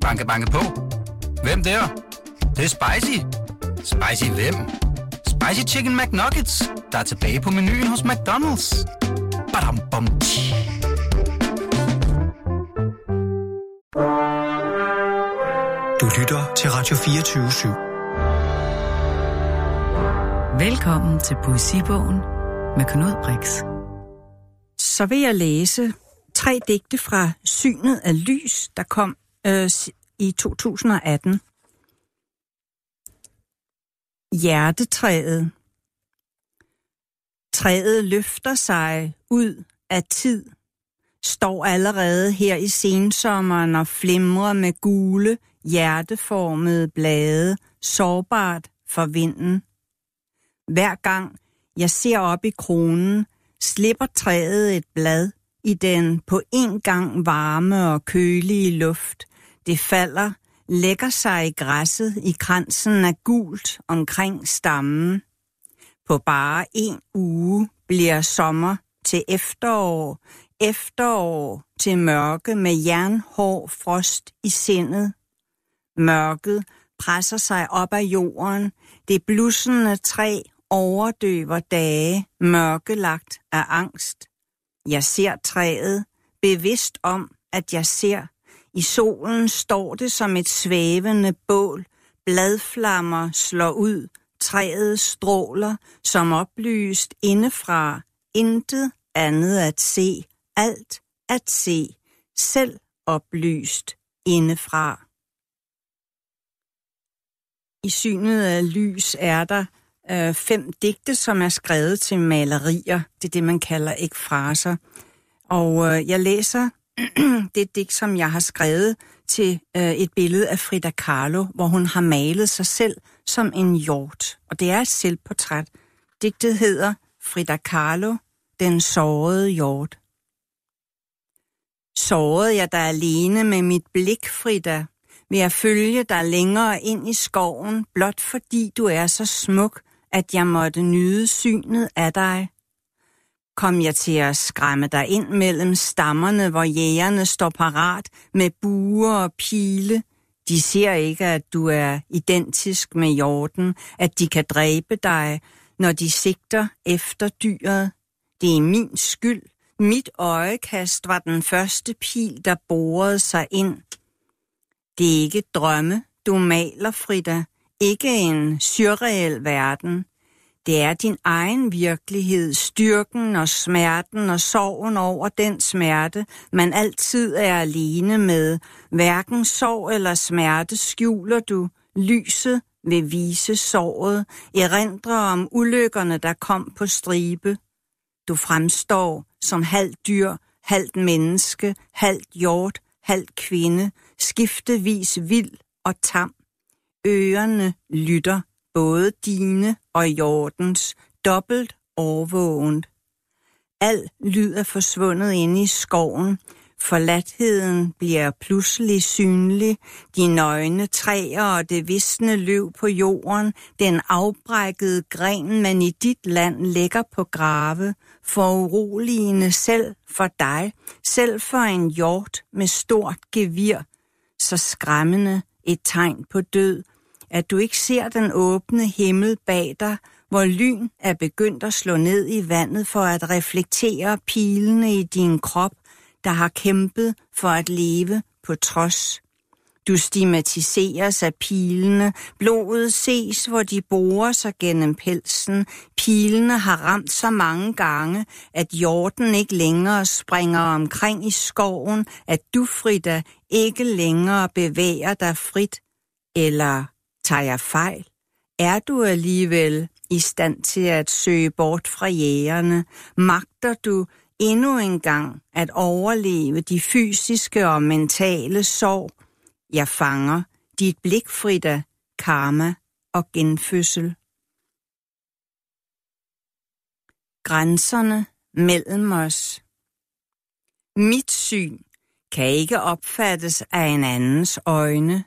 Banke, banke på. Hvem der? Det, det er spicy. Spicy hvem? Spicy Chicken McNuggets, der er tilbage på menuen hos McDonald's. Badum, bom, tji. Du lytter til Radio 24 /7. Velkommen til Poesibogen med Knud Brix. Så vil jeg læse tre digte fra Synet af Lys, der kom øh, i 2018. Hjertetræet. Træet løfter sig ud af tid, står allerede her i sensommeren og flimrer med gule, hjerteformede blade, sårbart for vinden. Hver gang jeg ser op i kronen, slipper træet et blad i den på en gang varme og kølige luft. Det falder, lægger sig i græsset i kransen af gult omkring stammen. På bare en uge bliver sommer til efterår, efterår til mørke med jernhård frost i sindet. Mørket presser sig op af jorden, det blussende træ overdøver dage, mørkelagt af angst. Jeg ser træet, bevidst om, at jeg ser. I solen står det som et svævende bål. Bladflammer slår ud. Træet stråler som oplyst indefra. Intet andet at se. Alt at se. Selv oplyst indefra. I synet af lys er der øh, fem digte, som er skrevet til malerier. Det er det, man kalder ekfraser. Og øh, jeg læser det digt, som jeg har skrevet til øh, et billede af Frida Kahlo, hvor hun har malet sig selv som en hjort. Og det er et selvportræt. Digtet hedder Frida Kahlo, den sårede hjort. Sårede jeg dig alene med mit blik, Frida, vil jeg følge dig længere ind i skoven, blot fordi du er så smuk, at jeg måtte nyde synet af dig. Kom jeg til at skræmme dig ind mellem stammerne, hvor jægerne står parat med buer og pile. De ser ikke, at du er identisk med jorden, at de kan dræbe dig, når de sigter efter dyret. Det er min skyld. Mit øjekast var den første pil, der borede sig ind. Det er ikke drømme, du maler, Frida. Ikke en surreel verden. Det er din egen virkelighed, styrken og smerten og sorgen over den smerte, man altid er alene med. Hverken sorg eller smerte skjuler du. Lyset vil vise såret, erindre om ulykkerne, der kom på stribe. Du fremstår som halvt dyr, halvt menneske, halvt hjort, halvt kvinde, skiftevis vild og tam. Ørerne lytter, både dine og jordens, dobbelt overvågent. Al lyd er forsvundet inde i skoven. Forladtheden bliver pludselig synlig. De nøgne træer og det visne løv på jorden. Den afbrækkede gren, man i dit land lægger på grave. For uroligende selv for dig. Selv for en hjort med stort gevir. Så skræmmende et tegn på død at du ikke ser den åbne himmel bag dig, hvor lyn er begyndt at slå ned i vandet for at reflektere pilene i din krop, der har kæmpet for at leve på trods. Du stigmatiseres af pilene, blodet ses, hvor de borer sig gennem pelsen. Pilene har ramt så mange gange, at jorden ikke længere springer omkring i skoven, at du, Frida, ikke længere bevæger dig frit. Eller Tager jeg fejl? Er du alligevel i stand til at søge bort fra jægerne? Magter du endnu en gang at overleve de fysiske og mentale sorg? Jeg fanger dit blik, Frida, karma og genfødsel. Grænserne mellem os. Mit syn kan ikke opfattes af en andens øjne.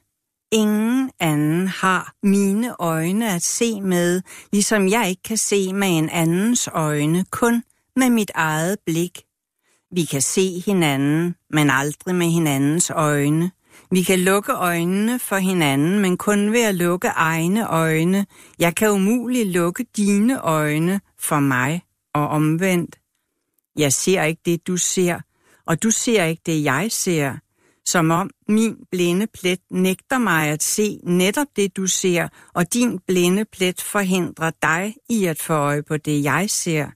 Ingen anden har mine øjne at se med, ligesom jeg ikke kan se med en andens øjne, kun med mit eget blik. Vi kan se hinanden, men aldrig med hinandens øjne. Vi kan lukke øjnene for hinanden, men kun ved at lukke egne øjne. Jeg kan umuligt lukke dine øjne for mig og omvendt. Jeg ser ikke det, du ser, og du ser ikke det, jeg ser. Som om min blinde plet nægter mig at se netop det, du ser, og din blinde plet forhindrer dig i at få øje på det, jeg ser.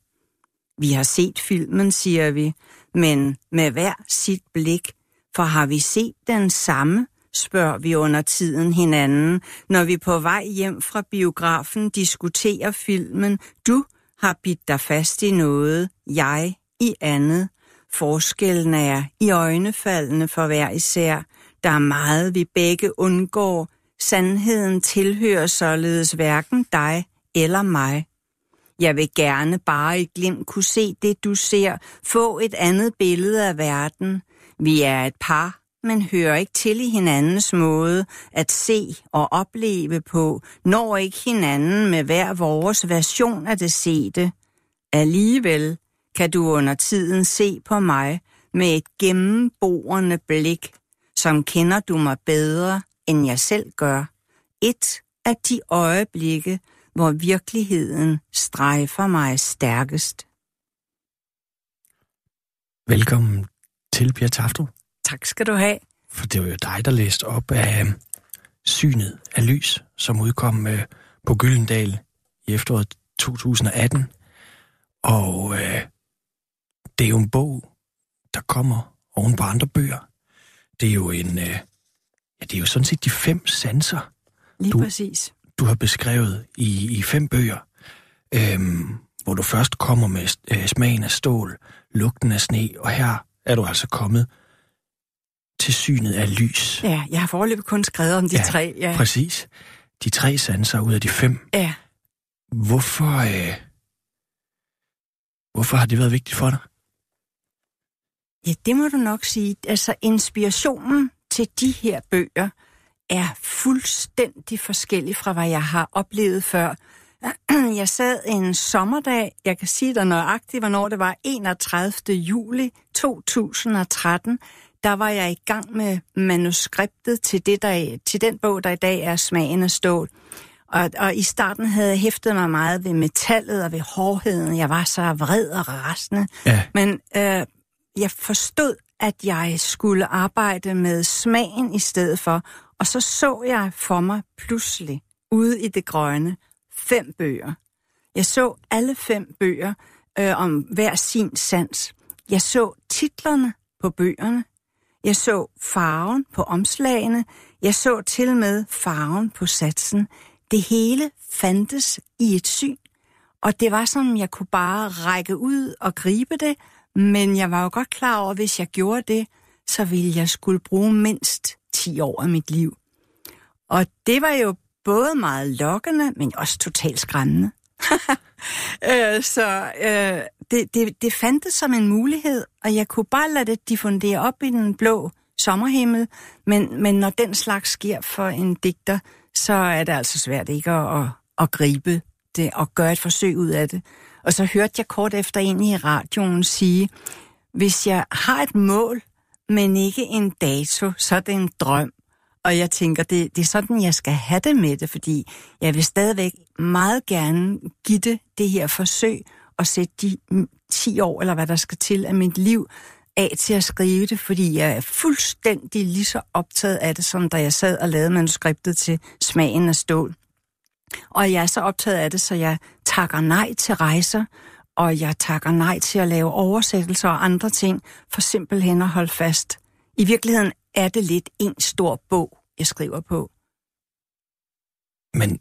Vi har set filmen, siger vi, men med hver sit blik, for har vi set den samme, spørger vi under tiden hinanden, når vi på vej hjem fra biografen diskuterer filmen. Du har bidt dig fast i noget, jeg i andet. Forskellen er i øjnefaldene for hver især. Der er meget, vi begge undgår. Sandheden tilhører således hverken dig eller mig. Jeg vil gerne bare i glimt kunne se det, du ser, få et andet billede af verden. Vi er et par, men hører ikke til i hinandens måde at se og opleve på, når ikke hinanden med hver vores version af det sete. Alligevel kan du under tiden se på mig med et gennemborende blik, som kender du mig bedre, end jeg selv gør. Et af de øjeblikke, hvor virkeligheden strejfer mig stærkest. Velkommen til, Pia Tafto. Tak skal du have. For det var jo dig, der læste op af Synet af Lys, som udkom øh, på Gyldendal i efteråret 2018. Og øh, det er jo en bog, der kommer oven på andre bøger. Det er jo en... Øh, ja, det er jo sådan set de fem sanser, Lige du, præcis. du har beskrevet i, i fem bøger. Øhm, hvor du først kommer med øh, smagen af stål, lugten af sne, og her er du altså kommet til synet af lys. Ja, jeg har foreløbig kun skrevet om de Ja, tre. Ja. Præcis. De tre sanser ud af de fem. ja. Hvorfor, øh, hvorfor har det været vigtigt for dig? Ja, det må du nok sige. Altså, inspirationen til de her bøger er fuldstændig forskellig fra, hvad jeg har oplevet før. Jeg sad en sommerdag, jeg kan sige dig nøjagtigt, hvornår det var, 31. juli 2013. Der var jeg i gang med manuskriptet til, det, der, til den bog, der i dag er Smagen af stål. Og, og i starten havde jeg hæftet mig meget ved metallet og ved hårdheden. Jeg var så vred og rasende. Ja. Men øh, jeg forstod, at jeg skulle arbejde med smagen i stedet for. Og så så jeg for mig pludselig ude i det grønne fem bøger. Jeg så alle fem bøger øh, om hver sin sans. Jeg så titlerne på bøgerne. Jeg så farven på omslagene. Jeg så til med farven på satsen. Det hele fandtes i et syn. Og det var som, jeg kunne bare række ud og gribe det, men jeg var jo godt klar over, at hvis jeg gjorde det, så ville jeg skulle bruge mindst 10 år af mit liv. Og det var jo både meget lokkende, men også totalt skræmmende. øh, så øh, det, det, det fandtes som en mulighed, og jeg kunne bare lade det diffundere op i den blå sommerhimmel, men, men når den slags sker for en digter, så er det altså svært ikke at, at, at gribe det og gøre et forsøg ud af det. Og så hørte jeg kort efter ind i radioen sige, hvis jeg har et mål, men ikke en dato, så er det en drøm. Og jeg tænker, det, det er sådan, jeg skal have det med det, fordi jeg vil stadigvæk meget gerne give det, det her forsøg og sætte de 10 år, eller hvad der skal til af mit liv, af til at skrive det, fordi jeg er fuldstændig lige så optaget af det, som da jeg sad og lavede manuskriptet til Smagen af stål. Og jeg er så optaget af det, så jeg takker nej til rejser, og jeg takker nej til at lave oversættelser og andre ting, for simpelthen at holde fast. I virkeligheden er det lidt en stor bog, jeg skriver på. Men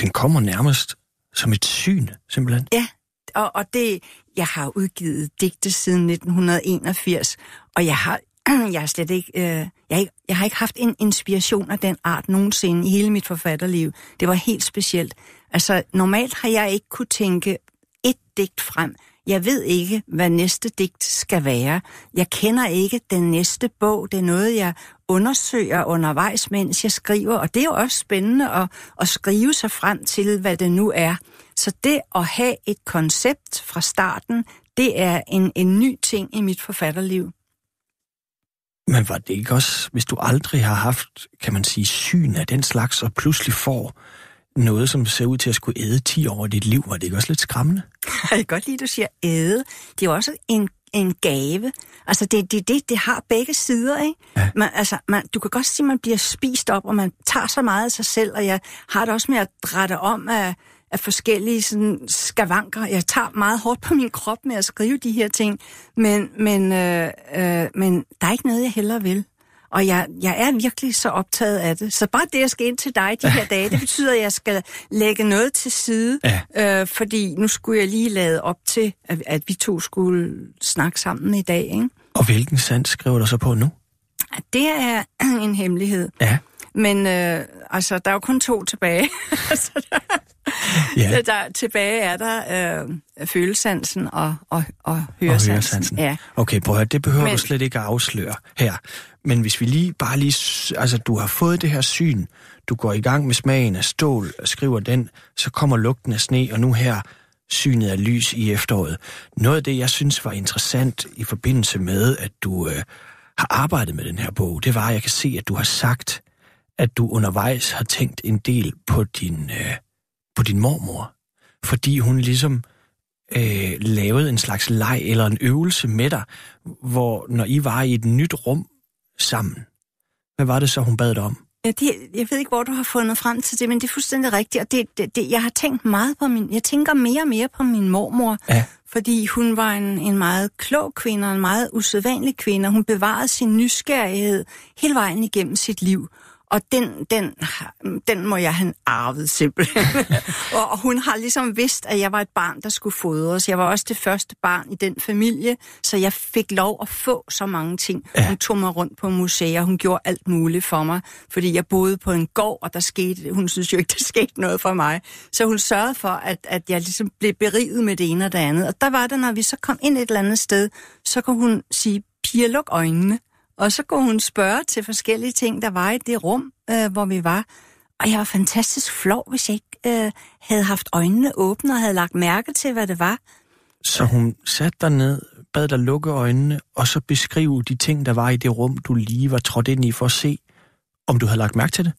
den kommer nærmest som et syn, simpelthen. Ja, og, og det, jeg har udgivet digte siden 1981, og jeg har, jeg har slet ikke, øh, jeg, har ikke, jeg har ikke haft en inspiration af den art nogensinde i hele mit forfatterliv. Det var helt specielt. Altså, normalt har jeg ikke kunne tænke et digt frem. Jeg ved ikke, hvad næste digt skal være. Jeg kender ikke den næste bog. Det er noget, jeg undersøger undervejs, mens jeg skriver. Og det er jo også spændende at, at skrive sig frem til, hvad det nu er. Så det at have et koncept fra starten, det er en, en ny ting i mit forfatterliv. Men var det ikke også, hvis du aldrig har haft, kan man sige, syn af den slags, og pludselig får noget, som ser ud til at skulle æde 10 år af dit liv, var det ikke også lidt skræmmende? Jeg kan godt lide, at du siger æde. Det er jo også en, en gave. Altså, det, det, det, det har begge sider, ikke? Ja. Man, altså, man, du kan godt sige, at man bliver spist op, og man tager så meget af sig selv, og jeg har det også med at drætte om af, af forskellige sådan, skavanker. Jeg tager meget hårdt på min krop med at skrive de her ting, men, men, øh, øh, men der er ikke noget, jeg hellere vil. Og jeg, jeg er virkelig så optaget af det. Så bare det, jeg skal ind til dig de her dage, det betyder, at jeg skal lægge noget til side. Ja. Øh, fordi nu skulle jeg lige lade op til, at, at vi to skulle snakke sammen i dag. Ikke? Og hvilken sans skriver du så på nu? Det er en hemmelighed. Ja. Men øh, altså, der er jo kun to tilbage. ja. der, tilbage er der øh, følesansen og, og, og høresansen. Og høresansen. Ja. Okay, prøv at høre, det behøver Men... du slet ikke at afsløre her. Men hvis vi lige, bare lige, altså du har fået det her syn, du går i gang med smagen af stål, og skriver den, så kommer lugten af sne, og nu her synet af lys i efteråret. Noget af det, jeg synes var interessant i forbindelse med, at du øh, har arbejdet med den her bog, det var, at jeg kan se, at du har sagt, at du undervejs har tænkt en del på din, øh, på din mormor. Fordi hun ligesom øh, lavede en slags leg eller en øvelse med dig, hvor når I var i et nyt rum sammen, hvad var det så, hun bad dig om? Ja, det, jeg ved ikke, hvor du har fundet frem til det, men det er fuldstændig rigtigt. Og det, det, det, jeg har tænkt meget på min... Jeg tænker mere og mere på min mormor, ja. fordi hun var en, en meget klog kvinde og en meget usædvanlig kvinde. Hun bevarede sin nysgerrighed hele vejen igennem sit liv. Og den, den, den må jeg have arvet simpelthen. og hun har ligesom vidst, at jeg var et barn, der skulle fodres. Jeg var også det første barn i den familie, så jeg fik lov at få så mange ting. Ja. Hun tog mig rundt på museer, hun gjorde alt muligt for mig, fordi jeg boede på en gård, og der skete, hun synes jo ikke, der skete noget for mig. Så hun sørgede for, at, at jeg ligesom blev beriget med det ene og det andet. Og der var det, når vi så kom ind et eller andet sted, så kunne hun sige, piger, luk øjnene. Og så kunne hun spørge til forskellige ting, der var i det rum, øh, hvor vi var. Og jeg var fantastisk flov, hvis jeg ikke øh, havde haft øjnene åbne og havde lagt mærke til, hvad det var. Så hun satte dig ned, bad dig lukke øjnene, og så beskrive de ting, der var i det rum, du lige var trådt ind i, for at se, om du havde lagt mærke til det?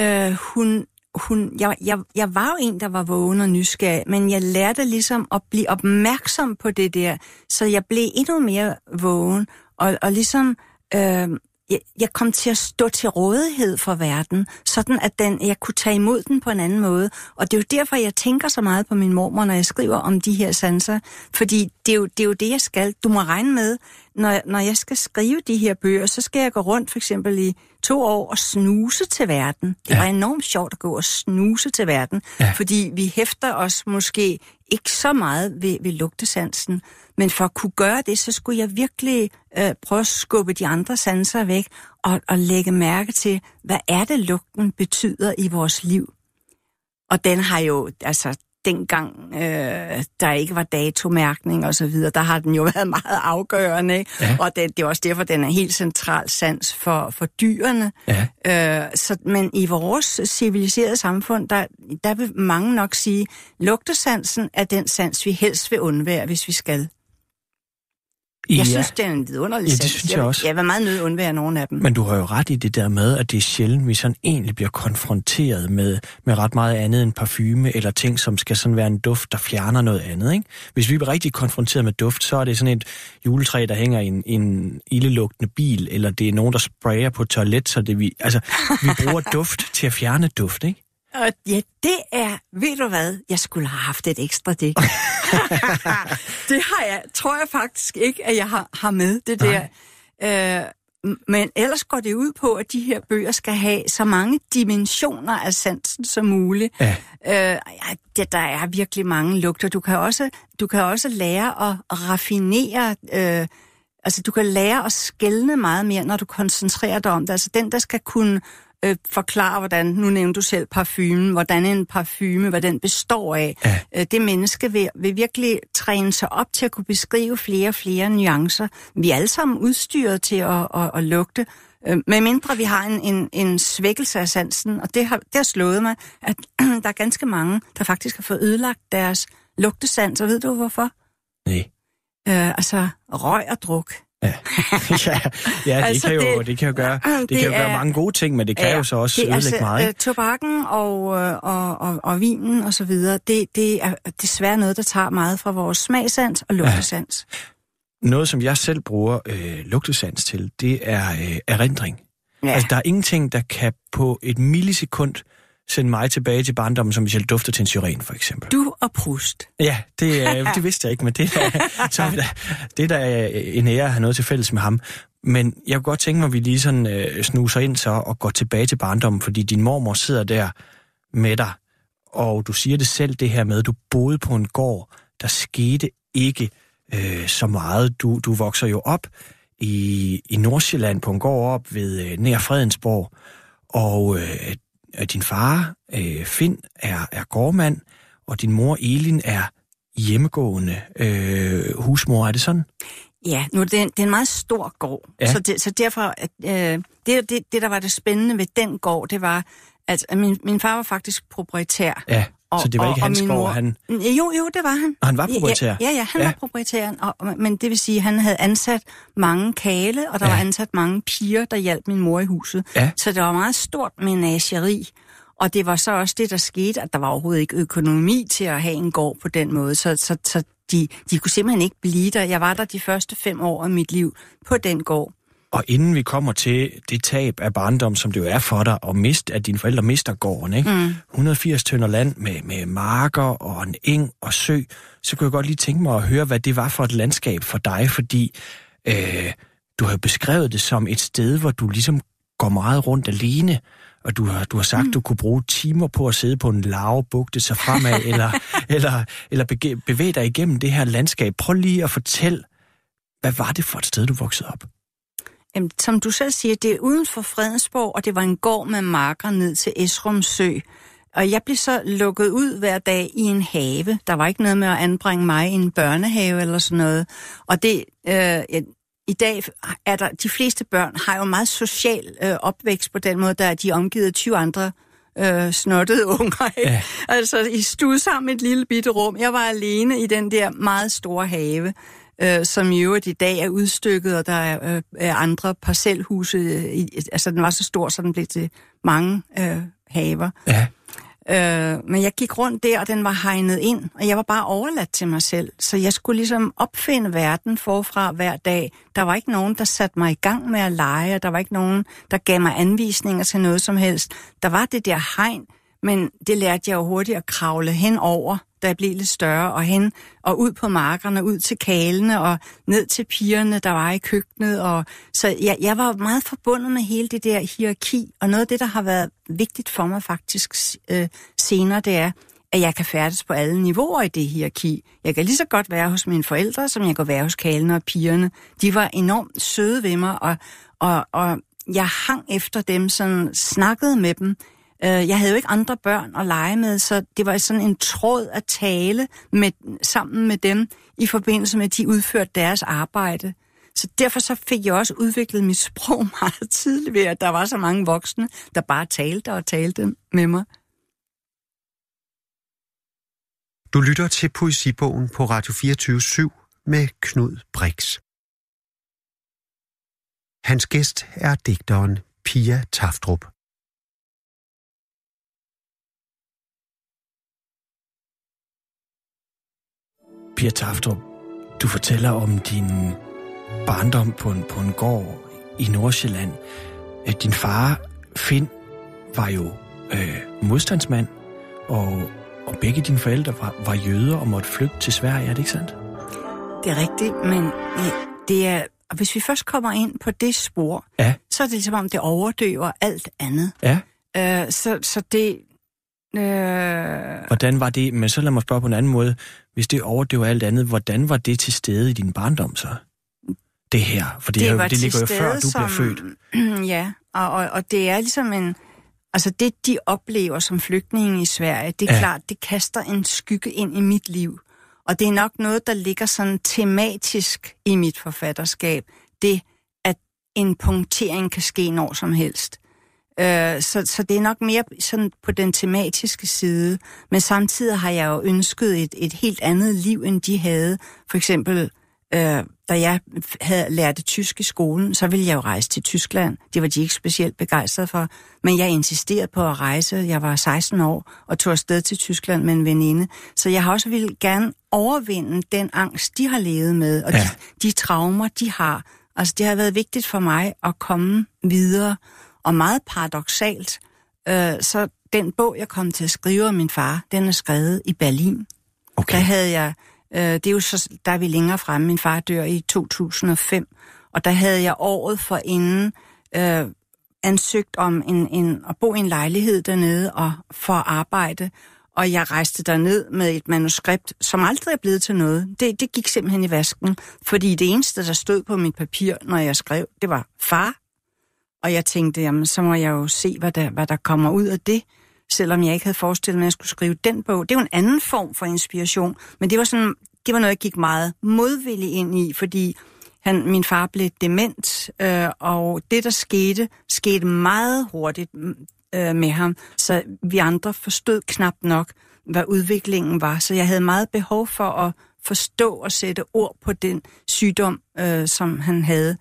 Øh, hun, hun, jeg, jeg, jeg var jo en, der var vågen og nysgerrig, men jeg lærte ligesom at blive opmærksom på det der, så jeg blev endnu mere vågen, og, og ligesom øh, jeg, jeg kom til at stå til rådighed for verden, sådan at den, jeg kunne tage imod den på en anden måde. Og det er jo derfor, jeg tænker så meget på min mormor, når jeg skriver om de her sanser. Fordi det er jo det, er jo det jeg skal. Du må regne med, når, når jeg skal skrive de her bøger, så skal jeg gå rundt for eksempel i to år og snuse til verden. Det ja. var enormt sjovt at gå og snuse til verden, ja. fordi vi hæfter os måske ikke så meget ved, ved lugtesansen. Men for at kunne gøre det, så skulle jeg virkelig øh, prøve at skubbe de andre sanser væk og, og lægge mærke til, hvad er det, lugten betyder i vores liv. Og den har jo, altså dengang øh, der ikke var datomærkning og så videre, der har den jo været meget afgørende, ikke? Ja. og det, det er også derfor, den er helt central sans for, for dyrene. Ja. Øh, så, men i vores civiliserede samfund, der, der vil mange nok sige, lugtesansen er den sans, vi helst vil undvære, hvis vi skal. Jeg ja. synes, det er en vidunderlig ja, det synes jeg, jeg også. Jeg vil meget nødt undvære nogle af dem. Men du har jo ret i det der med, at det er sjældent, vi sådan egentlig bliver konfronteret med, med ret meget andet end parfume, eller ting, som skal sådan være en duft, der fjerner noget andet. Ikke? Hvis vi bliver rigtig konfronteret med duft, så er det sådan et juletræ, der hænger i en, en ildelugtende bil, eller det er nogen, der sprayer på toilet, så det vi, altså, vi bruger duft til at fjerne duft, ikke? Og ja, det er, ved du hvad, jeg skulle have haft et ekstra det. det har jeg, tror jeg faktisk ikke, at jeg har, har med, det der. Øh, men ellers går det ud på, at de her bøger skal have så mange dimensioner af sansen som muligt. Ja. Øh, ja, det, der er virkelig mange lugter. Du kan også, du kan også lære at raffinere... Øh, altså, du kan lære at skælne meget mere, når du koncentrerer dig om det. Altså, den, der skal kunne øh, forklare, hvordan, nu nævnte du selv parfumen, hvordan en parfume, hvad den består af. Ja. Øh, det menneske vil, vil virkelig træne sig op til at kunne beskrive flere og flere nuancer. Vi er alle sammen udstyret til at, at, at lugte, øh, med mindre vi har en, en, en svækkelse af sansen, og det har, det har slået mig, at der er ganske mange, der faktisk har fået ødelagt deres lugtesans, og ved du hvorfor? Nej. Øh, altså røg og druk. Ja, ja, ja det, altså, kan jo, det, det kan jo gøre, det, det kan jo er, gøre mange gode ting, men det kan ja, jo så også ødelægge altså, meget. Øh, tobakken og, øh, og, og, og vinen og så videre, det, det er desværre noget, der tager meget fra vores smagsans og lugtesans. Ja. Noget, som jeg selv bruger øh, lugtesans til, det er øh, erindring. Ja. Altså, der er ingenting, der kan på et millisekund sende mig tilbage til barndommen, som hvis jeg dufter til en syren, for eksempel. Du og Prust. Ja, det, øh, det vidste jeg ikke, men det, er, så er der, det er da en ære at have noget til fælles med ham. Men jeg kunne godt tænke mig, at vi lige sådan øh, snuser ind så og går tilbage til barndommen, fordi din mormor sidder der med dig, og du siger det selv, det her med, at du boede på en gård, der skete ikke øh, så meget. Du, du vokser jo op i, i Nordsjælland på en gård op ved øh, nær Fredensborg, og øh, din far, øh, Finn, er, er gårdmand, og din mor, Elin, er hjemmegående øh, husmor. Er det sådan? Ja, nu er det, en, det er en meget stor gård, ja. så, det, så derfor, at, øh, det, det, det, der var det spændende ved den gård, det var, at, at min, min far var faktisk proprietær. Ja. Og, så det var ikke og, hans gård, mor... han... Jo, jo, det var han. Og han var proprietær? Ja, ja, ja han ja. var proprietær. Og, men det vil sige, at han havde ansat mange kale, og der ja. var ansat mange piger, der hjalp min mor i huset. Ja. Så det var meget stort menageri. Og det var så også det, der skete, at der var overhovedet ikke økonomi til at have en gård på den måde. Så, så, så de, de kunne simpelthen ikke blive der. Jeg var der de første fem år af mit liv på den gård. Og inden vi kommer til det tab af barndom, som det jo er for dig, og mist, at dine forældre mister gården, ikke? Mm. 180 tønder land med, med marker og en eng og sø, så kunne jeg godt lige tænke mig at høre, hvad det var for et landskab for dig, fordi øh, du har beskrevet det som et sted, hvor du ligesom går meget rundt alene, og du har, du har sagt, mm. du kunne bruge timer på at sidde på en lave, bugte sig fremad, eller, eller, eller bevæge dig igennem det her landskab. Prøv lige at fortælle, hvad var det for et sted, du voksede op? Jamen, som du selv siger, det er uden for Fredensborg, og det var en gård med marker ned til Esrum Sø. Og jeg blev så lukket ud hver dag i en have. Der var ikke noget med at anbringe mig i en børnehave eller sådan noget. Og det, øh, i dag er der, de fleste børn har jo meget social øh, opvækst på den måde, der er de omgivet af 20 andre øh, snottede unger. Ja. Altså, I stod sammen i et lille bitte rum. Jeg var alene i den der meget store have øh, som i øvrigt i dag er udstykket, og der er, øh, er andre parcelhuse. I, altså, den var så stor, så den blev til mange øh, haver. Ja. Øh, men jeg gik rundt der, og den var hegnet ind, og jeg var bare overladt til mig selv. Så jeg skulle ligesom opfinde verden forfra hver dag. Der var ikke nogen, der satte mig i gang med at lege, og der var ikke nogen, der gav mig anvisninger til noget som helst. Der var det der hegn, men det lærte jeg jo hurtigt at kravle hen over der blev lidt større, og hen og ud på markerne, ud til kalene og ned til pigerne, der var i køkkenet. Og, så jeg, jeg var meget forbundet med hele det der hierarki, og noget af det, der har været vigtigt for mig faktisk øh, senere, det er, at jeg kan færdes på alle niveauer i det hierarki. Jeg kan lige så godt være hos mine forældre, som jeg kan være hos kalene og pigerne. De var enormt søde ved mig, og, og, og jeg hang efter dem, sådan snakkede med dem. Øh, jeg havde jo ikke andre børn at lege med, så det var sådan en tråd at tale med, sammen med dem i forbindelse med, at de udførte deres arbejde. Så derfor så fik jeg også udviklet mit sprog meget tidligt ved, at der var så mange voksne, der bare talte og talte med mig. Du lytter til Poesibogen på Radio 24 med Knud Brix. Hans gæst er digteren Pia Taftrup. Pia Taftrup, du fortæller om din barndom på en, på en gård i Nordsjælland. Øh, din far, Finn, var jo øh, modstandsmand, og, og begge dine forældre var, var jøder og måtte flygte til Sverige, er det ikke sandt? Det er rigtigt, men det er, og hvis vi først kommer ind på det spor, ja. så er det ligesom om, det overdøver alt andet. Ja. Øh, så, så det, Øh... Hvordan var det, men så lad mig spørge på en anden måde, hvis det overdøver alt andet, hvordan var det til stede i din barndom så? Det her, for det, det, her, det ligger jo før, du som, bliver født. Ja, og, og, og det er ligesom en... Altså det, de oplever som flygtninge i Sverige, det er ja. klart, det kaster en skygge ind i mit liv. Og det er nok noget, der ligger sådan tematisk i mit forfatterskab. Det, at en punktering kan ske når som helst. Øh, så, så det er nok mere sådan på den tematiske side. Men samtidig har jeg jo ønsket et, et helt andet liv, end de havde. For eksempel øh, da jeg havde lært tysk i skolen, så ville jeg jo rejse til Tyskland. Det var de ikke specielt begejstrede for. Men jeg insisterede på at rejse. Jeg var 16 år og tog afsted til Tyskland med en veninde. Så jeg har også ville gerne overvinde den angst, de har levet med, og ja. de, de traumer, de har. Altså, det har været vigtigt for mig at komme videre. Og meget paradoxalt, øh, så den bog, jeg kom til at skrive om min far, den er skrevet i Berlin. Okay. Der havde jeg Øh, det er jo så, der er vi længere fremme. Min far dør i 2005, og der havde jeg året for inden øh, ansøgt om en, en, at bo i en lejlighed dernede og for arbejde. Og jeg rejste derned med et manuskript, som aldrig er blevet til noget. Det, det gik simpelthen i vasken, fordi det eneste, der stod på mit papir, når jeg skrev, det var far. Og jeg tænkte, jamen, så må jeg jo se, hvad der, hvad der kommer ud af det selvom jeg ikke havde forestillet mig, at jeg skulle skrive den bog. Det er jo en anden form for inspiration, men det var, sådan, det var noget, jeg gik meget modvillig ind i, fordi han, min far blev dement, øh, og det, der skete, skete meget hurtigt mm, øh, med ham, så vi andre forstod knap nok, hvad udviklingen var. Så jeg havde meget behov for at forstå og sætte ord på den sygdom, øh, som han havde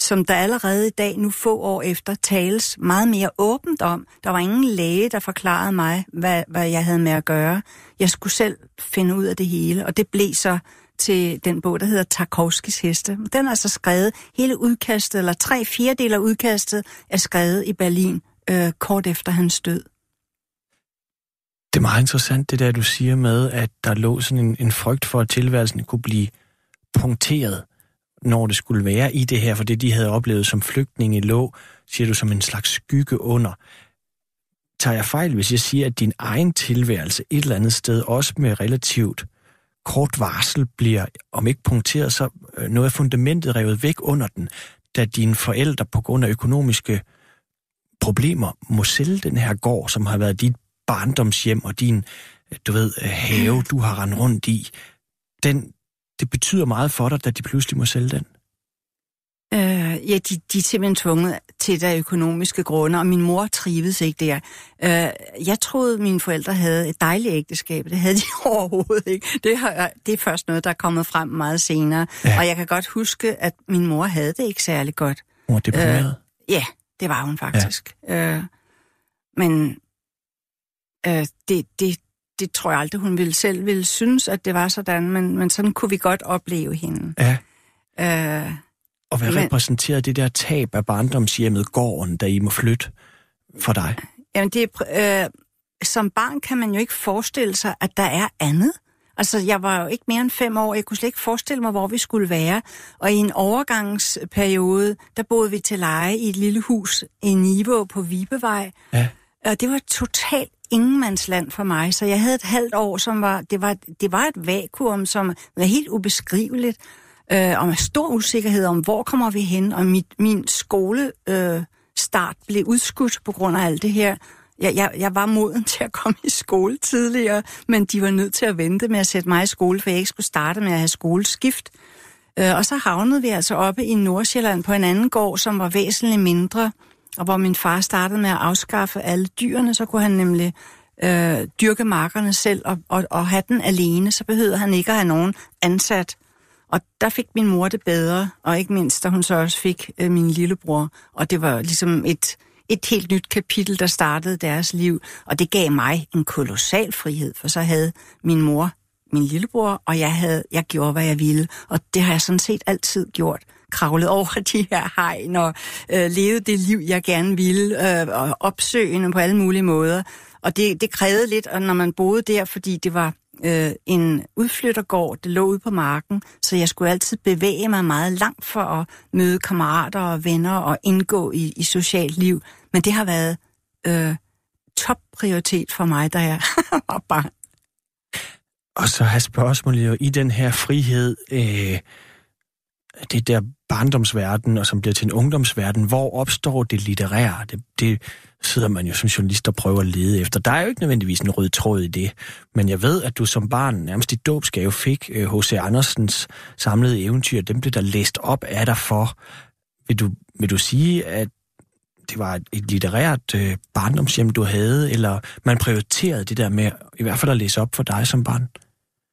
som der allerede i dag, nu få år efter, tales meget mere åbent om. Der var ingen læge, der forklarede mig, hvad, hvad jeg havde med at gøre. Jeg skulle selv finde ud af det hele, og det blev så til den bog, der hedder Tarkovskis Heste. Den er så skrevet, hele udkastet, eller tre fjerdedel af udkastet, er skrevet i Berlin øh, kort efter hans død. Det er meget interessant, det der, du siger med, at der lå sådan en, en frygt for, at tilværelsen kunne blive punkteret når det skulle være i det her, for det de havde oplevet som flygtninge lå, siger du, som en slags skygge under. Tager jeg fejl, hvis jeg siger, at din egen tilværelse et eller andet sted, også med relativt kort varsel, bliver, om ikke punkteret, så øh, noget af fundamentet revet væk under den, da dine forældre på grund af økonomiske problemer må sælge den her gård, som har været dit barndomshjem og din, øh, du ved, øh, have, du har rendt rundt i. Den, det betyder meget for dig, da de pludselig må sælge den? Øh, ja, de, de er simpelthen tvunget til der økonomiske grunde, og min mor trives ikke der. Øh, jeg troede, mine forældre havde et dejligt ægteskab. Det havde de overhovedet ikke. Det, har, det er først noget, der er kommet frem meget senere. Ja. Og jeg kan godt huske, at min mor havde det ikke særlig godt. Mor deprimeret? Øh, ja, det var hun faktisk. Ja. Øh, men øh, det, det, det tror jeg aldrig, hun ville selv ville synes, at det var sådan, men, men sådan kunne vi godt opleve hende. Ja. Øh, og hvad men, repræsenterede det der tab af barndomshjemmet, gården, da I må flytte for dig? Jamen, det, øh, som barn kan man jo ikke forestille sig, at der er andet. Altså, jeg var jo ikke mere end fem år. Jeg kunne slet ikke forestille mig, hvor vi skulle være. Og i en overgangsperiode, der boede vi til leje i et lille hus i Niveau på Vibevej. Ja. Og det var totalt ingenmandsland for mig, så jeg havde et halvt år, som var, det var, det var et vakuum, som var helt ubeskriveligt, øh, og med stor usikkerhed om, hvor kommer vi hen, og mit, min skole øh, start blev udskudt på grund af alt det her. Jeg, jeg, jeg var moden til at komme i skole tidligere, men de var nødt til at vente med at sætte mig i skole, for jeg ikke skulle starte med at have skoleskift. Øh, og så havnede vi altså oppe i Nordsjælland på en anden gård, som var væsentligt mindre, og hvor min far startede med at afskaffe alle dyrene, så kunne han nemlig øh, dyrke markerne selv og, og, og have den alene, så behøvede han ikke at have nogen ansat. Og der fik min mor det bedre, og ikke mindst, da hun så også fik øh, min lillebror. Og det var ligesom et, et helt nyt kapitel, der startede deres liv. Og det gav mig en kolossal frihed, for så havde min mor min lillebror, og jeg, havde, jeg gjorde, hvad jeg ville. Og det har jeg sådan set altid gjort kravlet over de her hegn og øh, levet det liv, jeg gerne ville, øh, og opsøgende på alle mulige måder. Og det, det krævede lidt, og når man boede der, fordi det var øh, en udflyttergård, det lå ude på marken, så jeg skulle altid bevæge mig meget langt for at møde kammerater og venner og indgå i, i socialt liv. Men det har været øh, topprioritet for mig, da jeg var barn. Og så har spørgsmålet jo i den her frihed, øh, det der barndomsverden, og som bliver til en ungdomsverden, hvor opstår det litterære? Det, det sidder man jo som journalist og prøver at lede efter. Der er jo ikke nødvendigvis en rød tråd i det, men jeg ved, at du som barn nærmest i dåbsgave fik H.C. Øh, Andersens samlede eventyr. Dem blev der læst op af dig for. Vil du, vil du sige, at det var et, et litterært øh, barndomshjem, du havde, eller man prioriterede det der med i hvert fald at læse op for dig som barn?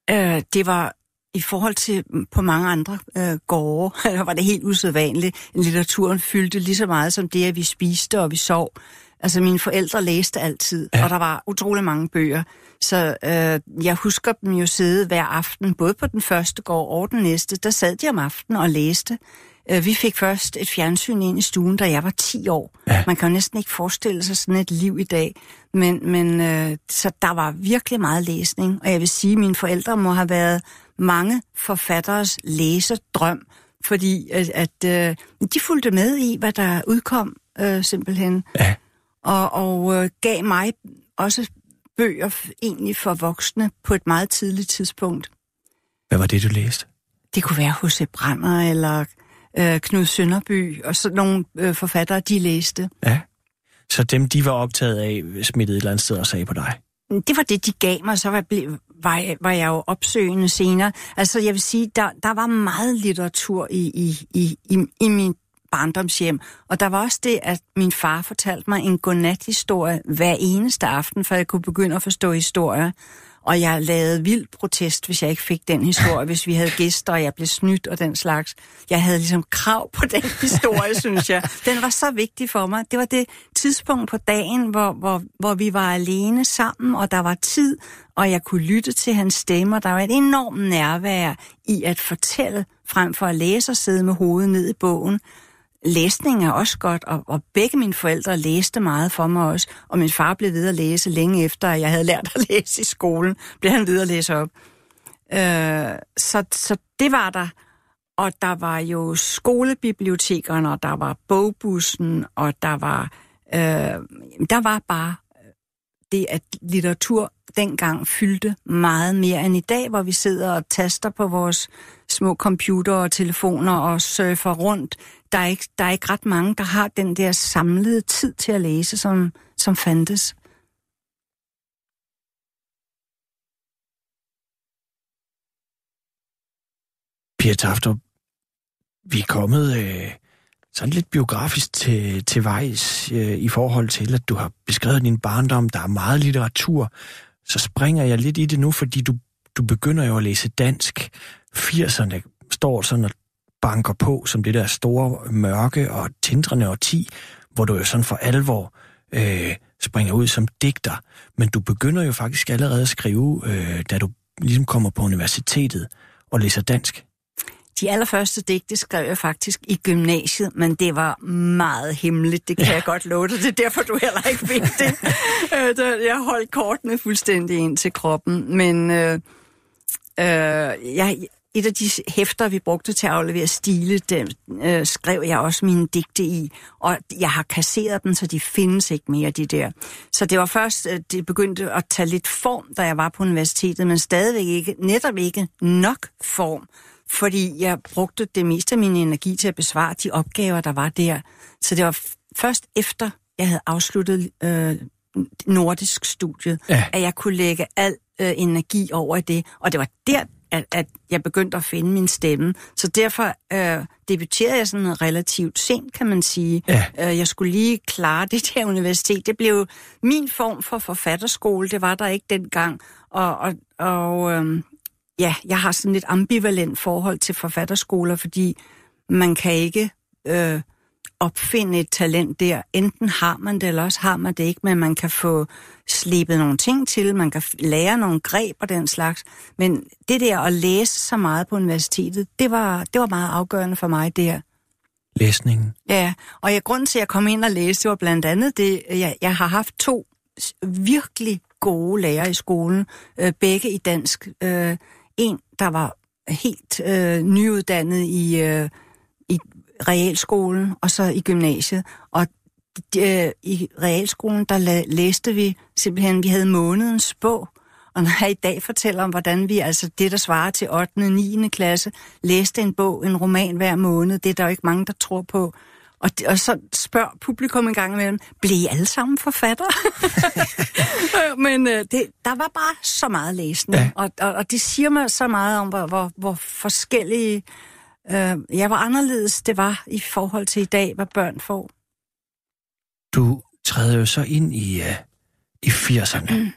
Øh, det var i forhold til mm, på mange andre øh, gårde, der var det helt usædvanligt. Litteraturen fyldte lige så meget som det, at vi spiste og vi sov. Altså mine forældre læste altid, ja. og der var utrolig mange bøger. Så øh, jeg husker dem jo sidde hver aften, både på den første gård og den næste. Der sad de om aftenen og læste. Øh, vi fik først et fjernsyn ind i stuen, da jeg var 10 år. Ja. Man kan jo næsten ikke forestille sig sådan et liv i dag. Men, men øh, så der var virkelig meget læsning. Og jeg vil sige, at mine forældre må have været mange forfatteres læsedrøm, fordi at, at øh, de fulgte med i, hvad der udkom øh, simpelthen. Ja. Og, og øh, gav mig også bøger egentlig for voksne på et meget tidligt tidspunkt. Hvad var det, du læste? Det kunne være H.C. Brander eller øh, Knud Sønderby, og så nogle øh, forfattere, de læste. Ja. Så dem, de var optaget af, smittede et eller andet sted og sagde på dig? Det var det, de gav mig, så var, var, jeg, var jeg jo opsøgende senere. Altså, jeg vil sige, der, der var meget litteratur i, i, i, i, i min barndomshjem. Og der var også det, at min far fortalte mig en godnat-historie hver eneste aften, for jeg kunne begynde at forstå historier. Og jeg lavede vild protest, hvis jeg ikke fik den historie, hvis vi havde gæster, og jeg blev snydt og den slags. Jeg havde ligesom krav på den historie, synes jeg. Den var så vigtig for mig. Det var det tidspunkt på dagen, hvor, hvor, hvor vi var alene sammen, og der var tid, og jeg kunne lytte til hans stemmer. Der var et enormt nærvær i at fortælle, frem for at læse og sidde med hovedet ned i bogen læsning er også godt, og, og begge mine forældre læste meget for mig også, og min far blev ved at læse længe efter, at jeg havde lært at læse i skolen, blev han ved at læse op. Øh, så, så det var der. Og der var jo skolebibliotekerne, og der var bogbussen, og der var, øh, der var bare det, at litteratur dengang fyldte meget mere end i dag, hvor vi sidder og taster på vores små computer og telefoner og surfer rundt. Der er, ikke, der er ikke ret mange, der har den der samlede tid til at læse, som, som fandtes. Pia Taftrup, vi er kommet øh, sådan lidt biografisk til, til vejs øh, i forhold til, at du har beskrevet din barndom. Der er meget litteratur. Så springer jeg lidt i det nu, fordi du, du begynder jo at læse dansk. 80'erne står sådan og banker på som det der store mørke og tindrende årti, hvor du jo sådan for alvor øh, springer ud som digter. Men du begynder jo faktisk allerede at skrive, øh, da du ligesom kommer på universitetet og læser dansk. De allerførste digte skrev jeg faktisk i gymnasiet, men det var meget hemmeligt, det kan ja. jeg godt love dig. Det er derfor, du heller ikke ved det. Øh, jeg holdt kortene fuldstændig ind til kroppen, men øh, øh, jeg, et af de hæfter, vi brugte til at aflevere stile, dem øh, skrev jeg også mine digte i, og jeg har kasseret dem, så de findes ikke mere, de der. Så det var først, øh, det begyndte at tage lidt form, da jeg var på universitetet, men stadigvæk ikke, netop ikke nok form, fordi jeg brugte det meste af min energi til at besvare de opgaver, der var der. Så det var først efter, jeg havde afsluttet øh, nordisk studiet, ja. at jeg kunne lægge al øh, energi over det. Og det var der, at, at jeg begyndte at finde min stemme. Så derfor øh, debuterede jeg sådan relativt sent, kan man sige. Ja. Øh, jeg skulle lige klare det der universitet. Det blev min form for forfatterskole. Det var der ikke dengang. Og, og, og øh, ja, jeg har sådan et ambivalent forhold til forfatterskoler, fordi man kan ikke øh, opfinde et talent der. Enten har man det, eller også har man det ikke, men man kan få slebet nogle ting til, man kan lære nogle greb og den slags. Men det der at læse så meget på universitetet, det var, det var meget afgørende for mig der. Læsningen? Ja, og jeg, grund til, at jeg kom ind og læste, det var blandt andet det, jeg, jeg har haft to virkelig gode lærere i skolen, øh, begge i dansk. Øh, en, der var helt øh, nyuddannet i, øh, i realskolen og så i gymnasiet. Og øh, i realskolen, der la- læste vi simpelthen, vi havde månedens bog. Og når jeg i dag fortæller om, hvordan vi, altså det, der svarer til 8. og 9. klasse, læste en bog, en roman hver måned, det er der jo ikke mange, der tror på. Og, og så spørger publikum en gang imellem, blev I alle sammen forfatter? Men øh, det, der var bare så meget læsning, ja. og, og, og det siger mig så meget om, hvor, hvor, hvor forskellige... Øh, ja, hvor anderledes det var i forhold til i dag, hvad børn får. Du træder jo så ind i, uh, i 80'erne. Mm.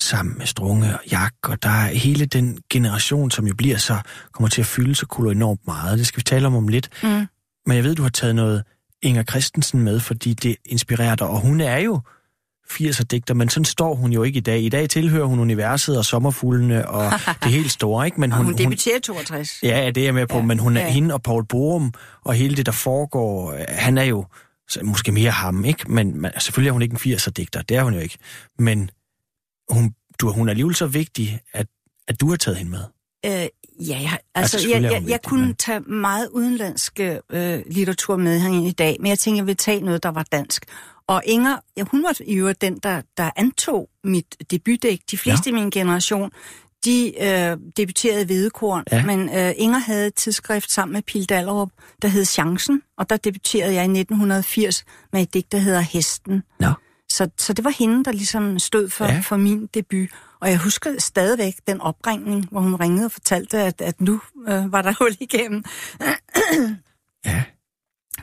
sammen med Strunge og Jak, og der er hele den generation, som jo bliver så, kommer til at fylde så kul enormt meget. Det skal vi tale om om lidt. Mm. Men jeg ved, du har taget noget Inger Christensen med, fordi det inspirerer dig, og hun er jo 80'er digter, men sådan står hun jo ikke i dag. I dag tilhører hun universet og sommerfuglene og det helt store, ikke? Men hun, hun debuterer i 62. Ja, det er jeg med på, ja, men hun er ja. hende og Paul Borum og hele det, der foregår, han er jo måske mere ham, ikke? Men, men selvfølgelig er hun ikke en 80'er digter, det er hun jo ikke. Men hun, du, hun er alligevel så vigtig, at, at du har taget hende med. Øh, ja, jeg, altså, altså jeg, jeg, jeg, jeg kunne men... tage meget udenlandsk øh, litteratur med herinde i dag, men jeg tænker, jeg vil tage noget, der var dansk. Og Inger, ja, hun var i øvrigt den, der, der antog mit debutdæk. De fleste ja. i min generation, de øh, debuterede Hvedekorn, ja. men øh, Inger havde et tidsskrift sammen med Pil Dallerup, der hed Chancen, og der debuterede jeg i 1980 med et digt, der hedder Hesten. Ja. Så, så det var hende, der ligesom stod for, ja. for min debut. Og jeg husker stadigvæk den opringning, hvor hun ringede og fortalte, at, at nu øh, var der hul igennem. ja.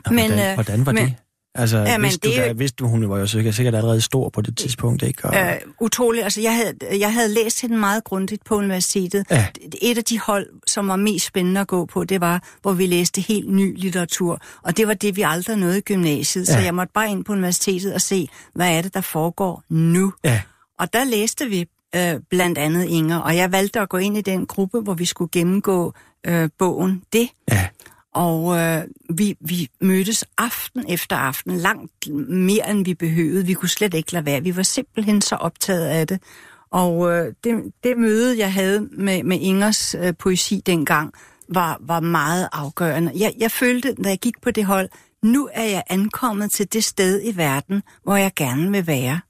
Og Men, hvordan, øh, hvordan var men, det? Altså, ja, vidste, det, du da, vidste du, hun var jo sikkert, sikkert allerede stor på det tidspunkt, ikke? Og... Øh, utroligt. Altså, jeg havde, jeg havde læst hende meget grundigt på universitetet. Ja. Et af de hold, som var mest spændende at gå på, det var, hvor vi læste helt ny litteratur. Og det var det, vi aldrig nåede i gymnasiet. Ja. Så jeg måtte bare ind på universitetet og se, hvad er det, der foregår nu. Ja. Og der læste vi øh, blandt andet Inger, og jeg valgte at gå ind i den gruppe, hvor vi skulle gennemgå øh, bogen Det. Ja. Og øh, vi, vi mødtes aften efter aften, langt mere end vi behøvede. Vi kunne slet ikke lade være. Vi var simpelthen så optaget af det. Og øh, det, det møde, jeg havde med, med Ingers øh, poesi dengang, var, var meget afgørende. Jeg, jeg følte, da jeg gik på det hold, nu er jeg ankommet til det sted i verden, hvor jeg gerne vil være.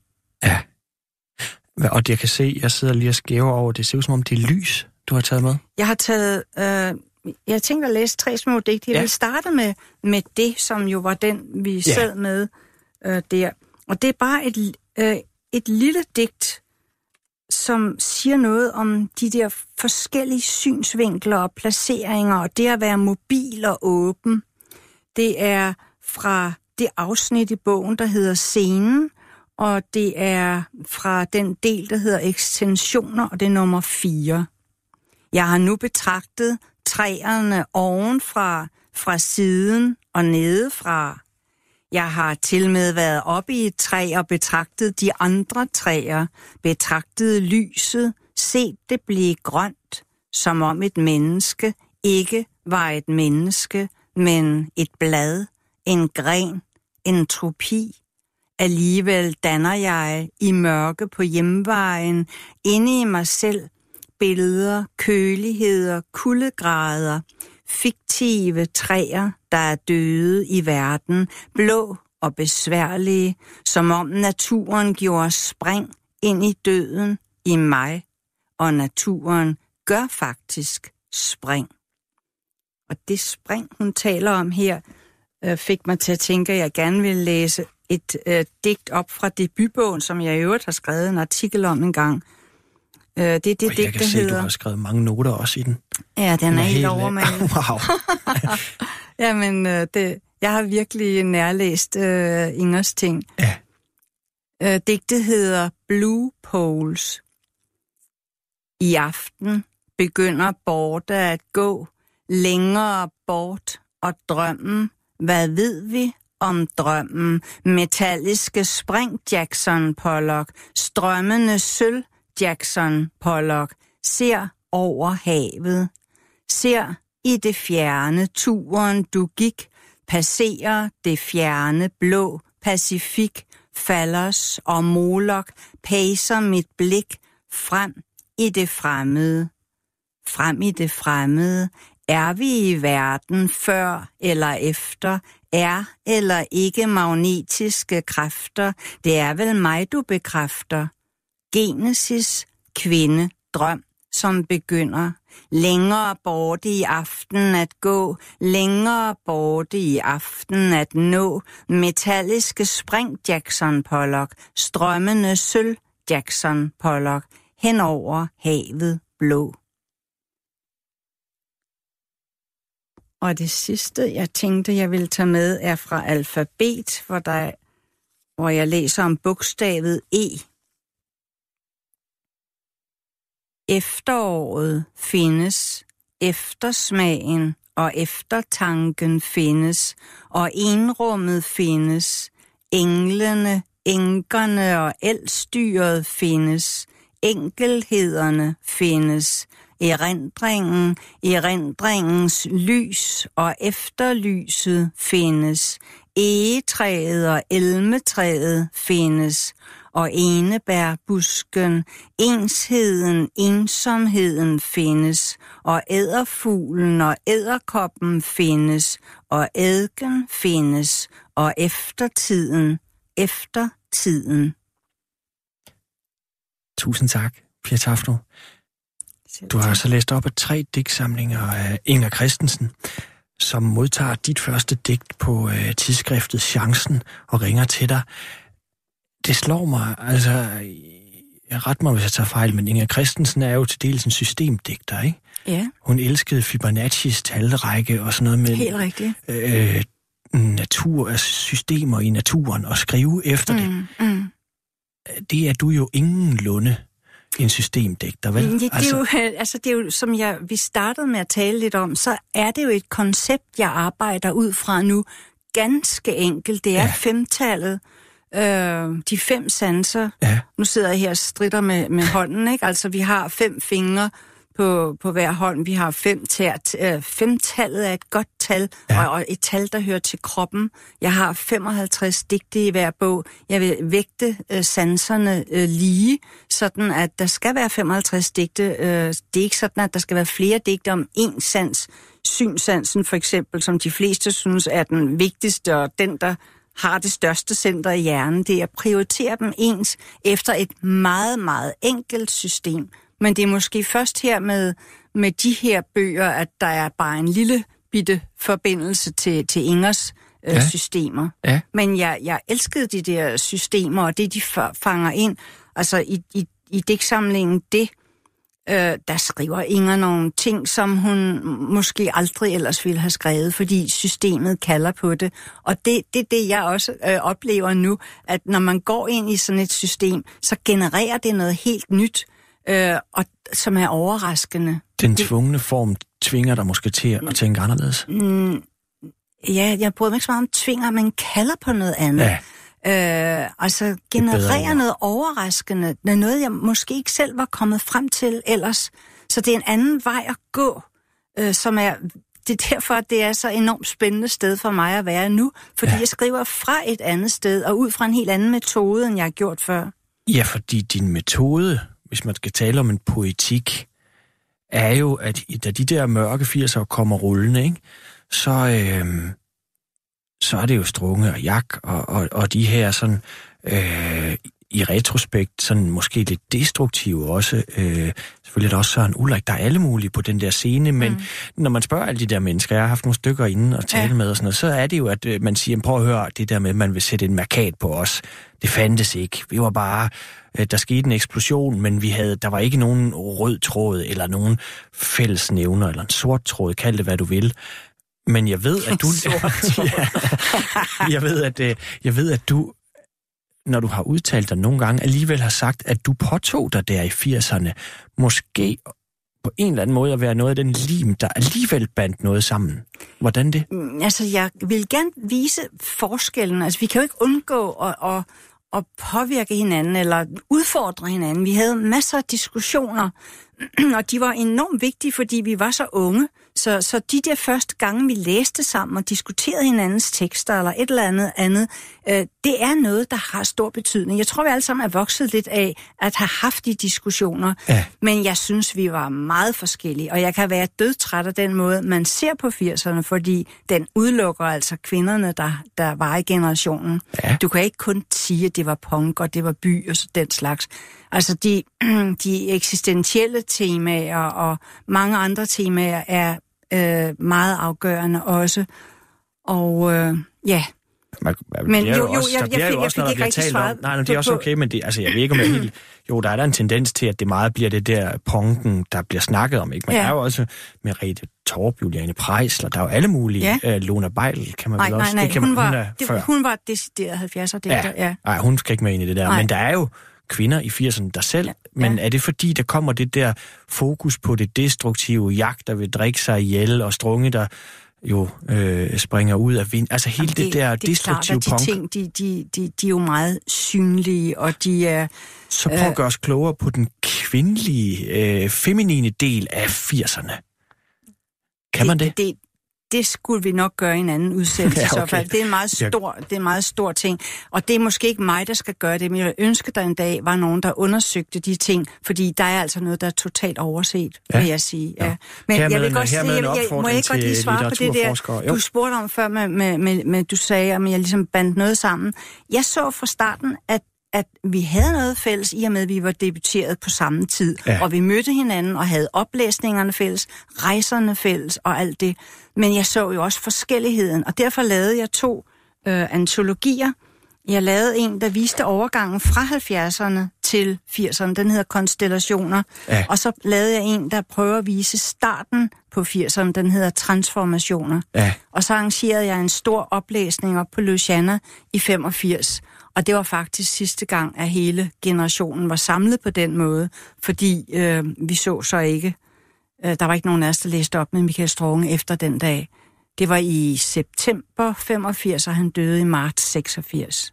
Ja. Og det jeg kan se, jeg sidder lige og skæver over, det ser ud som om det er lys, du har taget med. Jeg har taget øh, jeg tænkte at læse tre små digte. Jeg ja. vil starte med, med det, som jo var den, vi ja. sad med øh, der. Og det er bare et, øh, et lille digt, som siger noget om de der forskellige synsvinkler og placeringer, og det at være mobil og åben. Det er fra det afsnit i bogen, der hedder Scenen, og det er fra den del, der hedder Ekstensioner, og det er nummer 4. Jeg har nu betragtet træerne ovenfra, fra siden og nedefra. Jeg har til med været oppe i et træ og betragtet de andre træer, betragtet lyset, set det blive grønt, som om et menneske ikke var et menneske, men et blad, en gren, en tropi. Alligevel danner jeg i mørke på hjemvejen, inde i mig selv, billeder, køligheder, kuldegrader, fiktive træer, der er døde i verden, blå og besværlige, som om naturen gjorde spring ind i døden i mig, og naturen gør faktisk spring. Og det spring, hun taler om her, øh, fik mig til at tænke, at jeg gerne vil læse et øh, digt op fra debutbogen, som jeg i øvrigt har skrevet en artikel om en gang, Øh, det er det digt, der kan se, hedder... du har skrevet mange noter også i den. Ja, den, den er, er helt over med. wow. Jamen, øh, det, jeg har virkelig nærlæst øh, Ingers ting. Ja. Øh, digtet hedder Blue Poles. I aften begynder borte at gå længere bort, og drømmen, hvad ved vi om drømmen? Metalliske spring Jackson Pollock, strømmende sølv, Jackson Pollock. Ser over havet, ser i det fjerne turen du gik, passerer det fjerne blå Pacifik, Fallers og Molok, pacer mit blik frem i det fremmede. Frem i det fremmede, er vi i verden før eller efter, er eller ikke magnetiske kræfter, det er vel mig, du bekræfter. Genesis, kvinde, drøm, som begynder. Længere borte i aften at gå, længere borte i aften at nå. Metalliske spring Jackson Pollock, strømmende sølv Jackson Pollock, hen over havet blå. Og det sidste, jeg tænkte, jeg ville tage med, er fra alfabet, hvor, der, hvor jeg læser om bogstavet E. Efteråret findes, eftersmagen og eftertanken findes, og enrummet findes, englene, enkerne og elstyret findes, enkelhederne findes, erindringen, erindringens lys og efterlyset findes, egetræet og elmetræet findes, og enebærbusken, ensheden, ensomheden findes, og æderfuglen og æderkoppen findes, og ædken findes, og eftertiden, eftertiden. Tusind tak, Pia Tafno. Du har så læst op af tre digtsamlinger af Inger Christensen, som modtager dit første digt på øh, tidsskriftet Chancen og ringer til dig. Det slår mig, altså, jeg ret mig, hvis jeg tager fejl, men Inger Christensen er jo til dels en systemdigter, ikke? Ja, Hun elskede Fibonacci's talrække og sådan noget med helt rigtigt. øh, natur, altså systemer i naturen og skrive efter mm. det. Mm. Det er du jo ingenlunde en systemdigter, vel? Ja, det, er jo, altså, det er jo, som jeg, vi startede med at tale lidt om, så er det jo et koncept, jeg arbejder ud fra nu. Ganske enkelt. Det er ja. femtallet. Øh, de fem sanser. Ja. Nu sidder jeg her og stritter med, med hånden, ikke? Altså, vi har fem fingre på, på hver hånd. Vi har fem tær. Øh, femtallet er et godt tal, ja. og, og et tal, der hører til kroppen. Jeg har 55 digte i hver bog. Jeg vil vægte øh, sanserne øh, lige, sådan at der skal være 55 digte. Øh, det er ikke sådan, at der skal være flere digte om én sans. Synsansen for eksempel, som de fleste synes er den vigtigste, og den, der har det største center i hjernen. Det er at prioritere dem ens efter et meget, meget enkelt system. Men det er måske først her med, med de her bøger, at der er bare en lille bitte forbindelse til, til Ingers øh, Ja. systemer. Ja. Men jeg, jeg elskede de der systemer, og det de fa- fanger ind. Altså i, i, i digtsamlingen Det, øh, der skriver Inger nogle ting, som hun måske aldrig ellers ville have skrevet, fordi systemet kalder på det. Og det er det, det, jeg også øh, oplever nu, at når man går ind i sådan et system, så genererer det noget helt nyt, øh, og som er overraskende. Den tvungne form tvinger dig måske til at tænke anderledes. Mm, ja, jeg bryder mig ikke så meget om tvinger, men kalder på noget andet. Ja, Øh, altså bedre generere ord. noget overraskende. Er noget, jeg måske ikke selv var kommet frem til ellers. Så det er en anden vej at gå, øh, som er... Det er derfor, at det er så enormt spændende sted for mig at være nu. Fordi ja. jeg skriver fra et andet sted, og ud fra en helt anden metode, end jeg har gjort før. ja fordi din metode, hvis man skal tale om en poetik, er jo, at da de der mørke 80'er kommer rullende, ikke, så, øhm, så er det jo Strunge og Jak og, og, og de her sådan øh, i retrospekt sådan måske lidt destruktive også. Øh, selvfølgelig er der også Søren Ulrik, der er alle mulige på den der scene, men mm. når man spørger alle de der mennesker, jeg har haft nogle stykker inde og tale ja. Med og sådan noget, så er det jo, at øh, man siger, prøv at høre, det der med, at man vil sætte en markat på os, det fandtes ikke. Vi var bare, øh, der skete en eksplosion, men vi havde, der var ikke nogen rød tråd, eller nogen fælles nævner, eller en sort tråd, kald det hvad du vil. Men jeg ved, at du... ja, jeg ved, at, øh, jeg ved, at du, når du har udtalt dig nogle gange, alligevel har sagt, at du påtog dig der i 80'erne, måske på en eller anden måde at være noget af den lim, der alligevel bandt noget sammen. Hvordan det? Mm, Altså, jeg vil gerne vise forskellen. Altså, vi kan jo ikke undgå at, at, at påvirke hinanden eller udfordre hinanden. Vi havde masser af diskussioner, og de var enormt vigtige, fordi vi var så unge. Så, så de der første gange, vi læste sammen og diskuterede hinandens tekster eller et eller andet andet, øh, det er noget, der har stor betydning. Jeg tror, vi alle sammen er vokset lidt af at have haft de diskussioner, Ja. men jeg synes, vi var meget forskellige, og jeg kan være dødtræt af den måde, man ser på 80'erne, fordi den udelukker altså kvinderne, der, der var i generationen. Ja. Du kan ikke kun sige, at det var punk, og det var by og så den slags. Altså, de, de eksistentielle temaer og mange andre temaer er øh, meget afgørende også. Og øh, ja, Man, man Men jo, jo, også, jeg- der jeg bliver fik- jo jeg også, når der bliver talt om... Nej, nej, det er også okay, men det, altså, jeg ved ikke, om jeg helt... Jo, der er der en tendens til, at det meget bliver det der punken, der bliver snakket om, ikke? Men Ja. der er jo også Merete Torp, Juliane Preisler, der er jo alle mulige. Ja. Øh, Luna Beil kan man nej, vel nej, også... nej, det kan hun, man, var, hun det, før. hun var decideret 70'er digter, ja. Nej, hun skal ikke med ind i det der. Nej. Men der er jo kvinder i 80'erne der selv, Ja. men er det fordi, der kommer det der fokus på det destruktive, jagt, der vil drikke sig ihjel, og strunge, der jo øh, springer ud af vind. Altså hele det, det der det klart, destruktive at de punk. ting, de, de, de, de er jo meget synlige, og de er... Så prøv at gøre os klogere på den kvindelige, øh, feminine del af 80'erne. Kan man det? det? Det skulle vi nok gøre i en anden udsendelse Ja, ja, okay. i så fald. Det er en meget Ja. stor, det er en meget stor ting. Og det er måske ikke mig, der skal gøre det, men jeg ønsker, der en dag var nogen, der undersøgte de ting, fordi der er altså noget, der er totalt overset, Ja. ja. vil jeg sige. Ja. Nå. Men Hermed jeg vil godt en jeg, jeg, må jeg ikke godt lige svare på det der. Jo. du spurgte om før, med, med, med, med, du sagde, om jeg ligesom bandt noget sammen. Jeg så fra starten, at at vi havde noget fælles, i og med, at vi var debuteret på samme tid. Ja. Og vi mødte hinanden og havde oplæsningerne fælles, rejserne fælles og alt det. Men jeg så jo også forskelligheden, og derfor lavede jeg to øh, antologier. Jeg lavede en, der viste overgangen fra 70'erne til 80'erne. Den hedder Konstellationer. Ja. Og så lavede jeg en, der prøver at vise starten på 80'erne. Den hedder Transformationer. Ja. Og så arrangerede jeg en stor oplæsning op på Louisiana i 85. Og det var faktisk sidste gang, at hele generationen var samlet på den måde, fordi øh, vi så så ikke, øh, der var ikke nogen af os, der læste op med Michael Strunge efter den dag. Det var i september 85, og han døde i marts 86.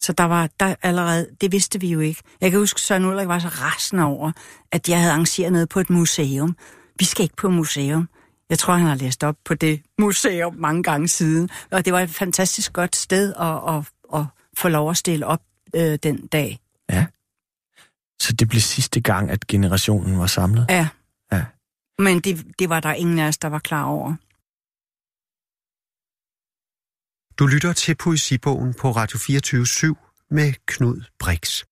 Så der var der allerede, det vidste vi jo ikke. Jeg kan huske, Søren Ulrik var så rasende over, at jeg havde arrangeret noget på et museum. Vi skal ikke på museum. Jeg tror, han har læst op på det museum mange gange siden. Og det var et fantastisk godt sted at, at, at få lov at stille op øh, den dag. ja. Så det blev sidste gang, at generationen var samlet? Ja. Ja. Men det, det var der ingen af os, der var klar over. Du lytter til Poesibogen på Radio 24 med Knud Brix.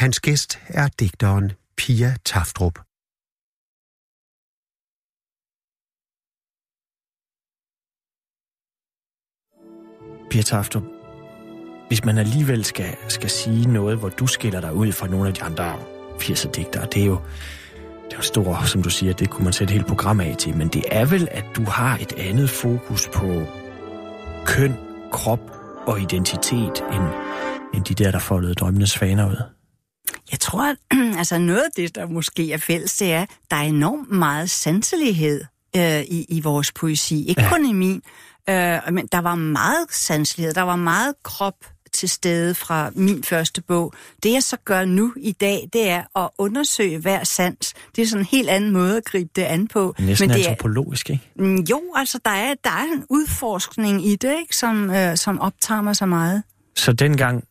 Hans gæst er digteren Pia Taftrup. Pia Tafter, hvis man alligevel skal, skal sige noget, hvor du skiller dig ud fra nogle af de andre 80'er digtere, det er jo det er jo stor, som du siger, det kunne man sætte et helt program af til, men det er vel, at du har et andet fokus på køn, krop og identitet, end, end de der, der foldede drømmenes faner ud. Jeg tror, at altså noget af det, der måske er fælles, det er, der er enormt meget sanselighed øh, i, i vores poesi. Ikke ja. kun i min, øh, men der var meget sanselighed, der var meget krop til stede fra min første bog. Det jeg så gør nu i dag, det er at undersøge hver sans. Det er sådan en helt anden måde at gribe det an på. Næsten men det er, antropologisk, ikke? Mm, jo, altså der er, der er en udforskning i det, ikke, som, øh, som optager mig så meget. Så dengang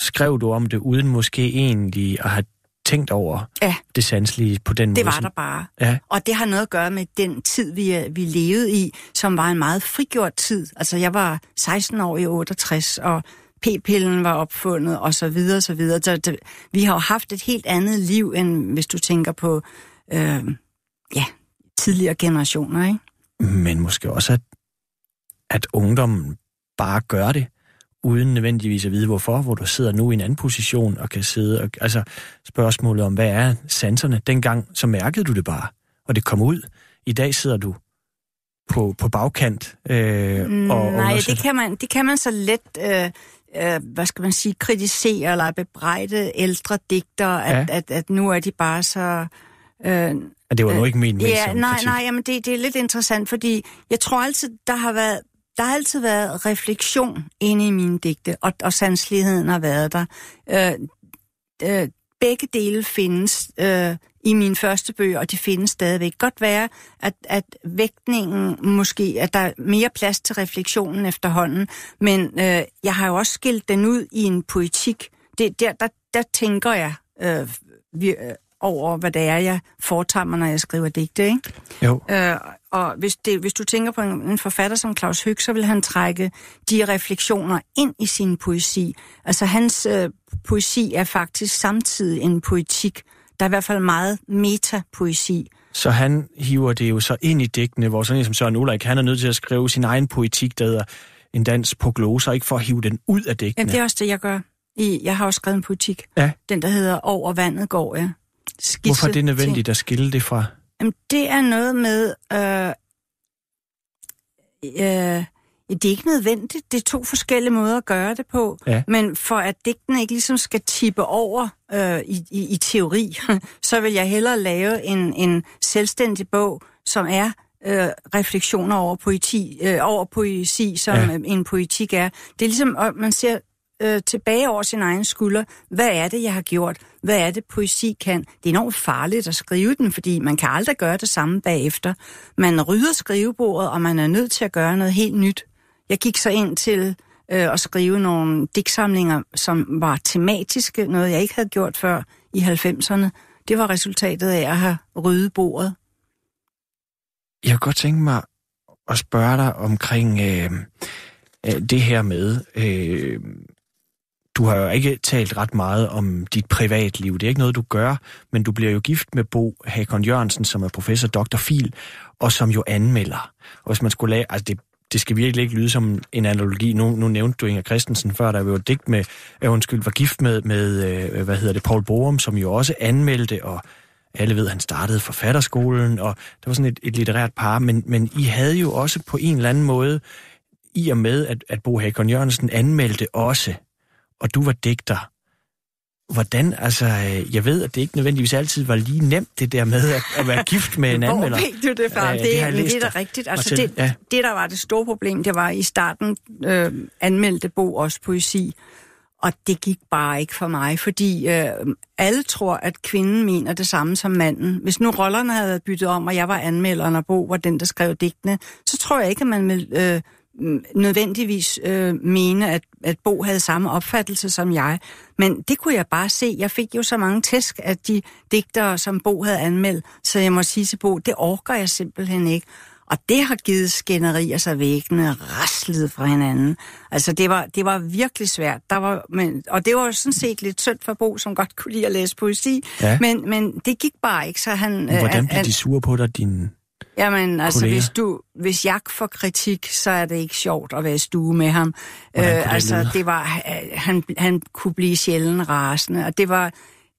skrev du om det, uden måske egentlig at have tænkt over Ja. det sanselige på den måde. Det var som- der bare. Ja. Og det har noget at gøre med den tid, vi, er- vi levede i, som var en meget frigjort tid. Altså, jeg var 16 år i 68, og p-pillen var opfundet, og så videre, så videre. Så det, vi har jo haft et helt andet liv, end hvis du tænker på øh, ja, tidligere generationer, ikke? Men måske også, at, at ungdommen bare gør det, uden nødvendigvis at vide hvorfor, hvor du sidder nu i en anden position og kan sidde og... Altså, spørgsmålet om, hvad er sanserne? Dengang, så mærkede du det bare, og det kom ud. I dag sidder du på, på bagkant øh, og Nej, det kan, man, det kan man så let, øh, øh, hvad skal man sige, kritisere eller bebrejde ældre digtere, at, Ja. at, at nu er de bare så... Øh, det var nu ikke ment ment Ja, nej, nej, jamen det, det er lidt interessant, fordi jeg tror altid, der har været, der har altid været refleksion inde i mine digte, og, og sanseligheden har været der. Øh, øh, begge dele findes øh, i mine første bøger, og de findes stadigvæk. Godt være, at, at vægtningen måske, at der er mere plads til refleksionen efterhånden, men øh, jeg har jo også skilt den ud i en poetik. Det, der, der, der tænker jeg øh, vi, øh, over, hvad det er, jeg foretager mig, når jeg skriver digte, ikke? Jo. Øh, og hvis, det, hvis du tænker på en, en forfatter som Claus Høg, så vil han trække de refleksioner ind i sin poesi. Altså hans øh, poesi er faktisk samtidig en poetik. Der er i hvert fald meget metapoesi. Så han hiver det jo så ind i digtene, hvor sådan en som Søren Ulrik, han er nødt til at skrive sin egen poetik, der hedder en dans på gloser, ikke for at hive den ud af digtene. Jamen, det er også det, jeg gør. I, jeg har også skrevet en poetik. Ja. Den, der hedder Over vandet går jeg. Skitse Hvorfor er det nødvendigt at skille det fra? Jamen, det er noget med... Øh, øh, Det er ikke nødvendigt. Det er to forskellige måder at gøre det på. Ja. Men for at digtene ikke ligesom skal tippe over øh, i, i, i teori, så vil jeg hellere lave en, en selvstændig bog, som er øh, refleksioner over poeti, øh, over poesi, som ja. en poetik er. Det er ligesom, at man ser øh, tilbage over sin egen skulder. Hvad er det, jeg har gjort? Hvad er det, poesi kan? Det er enormt farligt at skrive den, fordi man kan aldrig gøre det samme bagefter. Man rydder skrivebordet, og man er nødt til at gøre noget helt nyt. Jeg gik så ind til øh, at skrive nogle digtsamlinger, som var tematiske, noget jeg ikke havde gjort før i 90'erne. Det var resultatet af at have ryddet bordet. Jeg kunne godt tænke mig at spørge dig omkring øh, øh det her med, øh, du har jo ikke talt ret meget om dit privatliv. Det er ikke noget, du gør, men du bliver jo gift med Bo Hakon Jørgensen, som er professor Dr. Fil, og som jo anmelder. Og hvis man skulle lave, altså det, det skal virkelig ikke lyde som en analogi. Nu, nu nævnte du Inger Christensen før, der var jo digt med, øh, undskyld, var gift med, med øh, hvad hedder det, Paul Borum, som jo også anmeldte, og alle ved, han startede forfatterskolen, og det var sådan et, et litterært par, men, men I havde jo også på en eller anden måde, i og med, at, at Bo Hakon Jørgensen anmeldte også, og du var digter. Hvordan, altså, øh, jeg ved, at det ikke nødvendigvis altid var lige nemt, det der med at, at være gift med en Hvor anmelder. ved du det fra? Ja, det, det har det er da rigtigt. Altså, det, Ja. det, der var det store problem, det var i starten øh, anmeldte Bo også poesi. Og det gik bare ikke for mig, fordi øh, alle tror, at kvinden mener det samme som manden. Hvis nu rollerne havde været byttet om, og jeg var anmelderen, og Bo var den, der skrev digtene, så tror jeg ikke, at man vil øh, nødvendigvis øh, mene, at, at Bo havde samme opfattelse som jeg. Men det kunne jeg bare se. Jeg fik jo så mange tæsk af de digtere, som Bo havde anmeldt, så jeg må sige til Bo, det orker jeg simpelthen ikke. Og det har givet skænderier så væggene raslet fra hinanden. Altså, det var, det var virkelig svært. Der var, men, og det var sådan set lidt synd for Bo, som godt kunne lide at læse poesi. Ja. Men, men det gik bare ikke, så han... Hvordan øh, blev de sure på dig, din... Jamen, altså, kolleger? hvis, du, hvis jeg får kritik, så er det ikke sjovt at være i stue med ham. Det altså, lyde? det var, øh, han, han kunne blive sjældent rasende, og det var,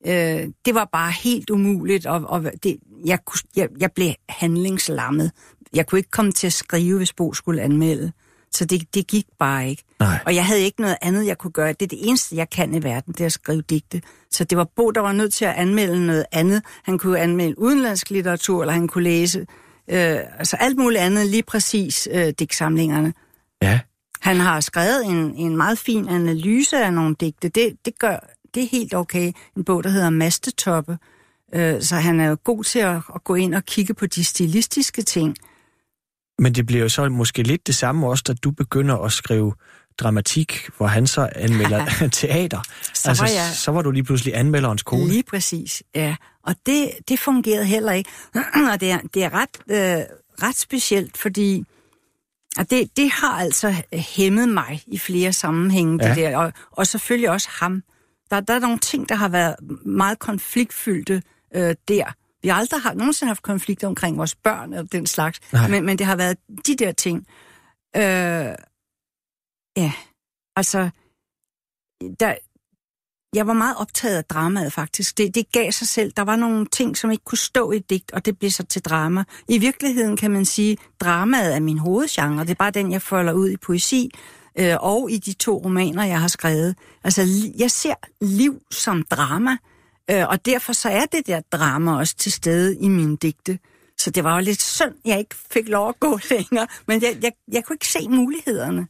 øh, det var bare helt umuligt, og, og det, jeg, kunne, jeg, jeg blev handlingslammet. Jeg kunne ikke komme til at skrive, hvis Bo skulle anmelde. Så det, det gik bare ikke. Nej. Og jeg havde ikke noget andet, jeg kunne gøre. Det er det eneste, jeg kan i verden, det er at skrive digte. Så det var Bo, der var nødt til at anmelde noget andet. Han kunne anmelde udenlandsk litteratur, eller han kunne læse øh, altså alt muligt andet, lige præcis øh, digtsamlingerne. Ja, Han har skrevet en, en meget fin analyse af nogle digte. Det, det gør det er helt okay. En bog, der hedder Mastetoppe. Øh, så han er jo god til at, at gå ind og kigge på de stilistiske ting. men det bliver jo så måske lidt det samme også, da du begynder at skrive dramatik, hvor han så anmelder teater. Så altså, var jeg- så var du lige pludselig anmelderens kone. Lige præcis, ja. Og det, det fungerede heller ikke. og det er, det er ret, øh, ret specielt, fordi og det, det har altså hæmmet mig i flere sammenhænge, ja. Det der, og, og selvfølgelig også ham. Der, der er nogle ting, der har været meget konfliktfyldte øh, der. Vi har aldrig har, nogensinde haft konflikter omkring vores børn eller den slags, Nej. men, men det har været de der ting. Øh, ja, altså, der, jeg var meget optaget af dramaet faktisk. Det, det gav sig selv. Der var nogle ting, som ikke kunne stå i et digt, og det blev så til drama. I virkeligheden kan man sige, dramaet er min hovedgenre. Det er bare den, jeg folder ud i poesi øh, og i de to romaner, jeg har skrevet. Altså, jeg ser liv som drama, øh, og derfor så er det der drama også til stede i mine digte. Så det var jo lidt synd, jeg ikke fik lov at gå længere, men jeg, jeg, jeg kunne ikke se mulighederne.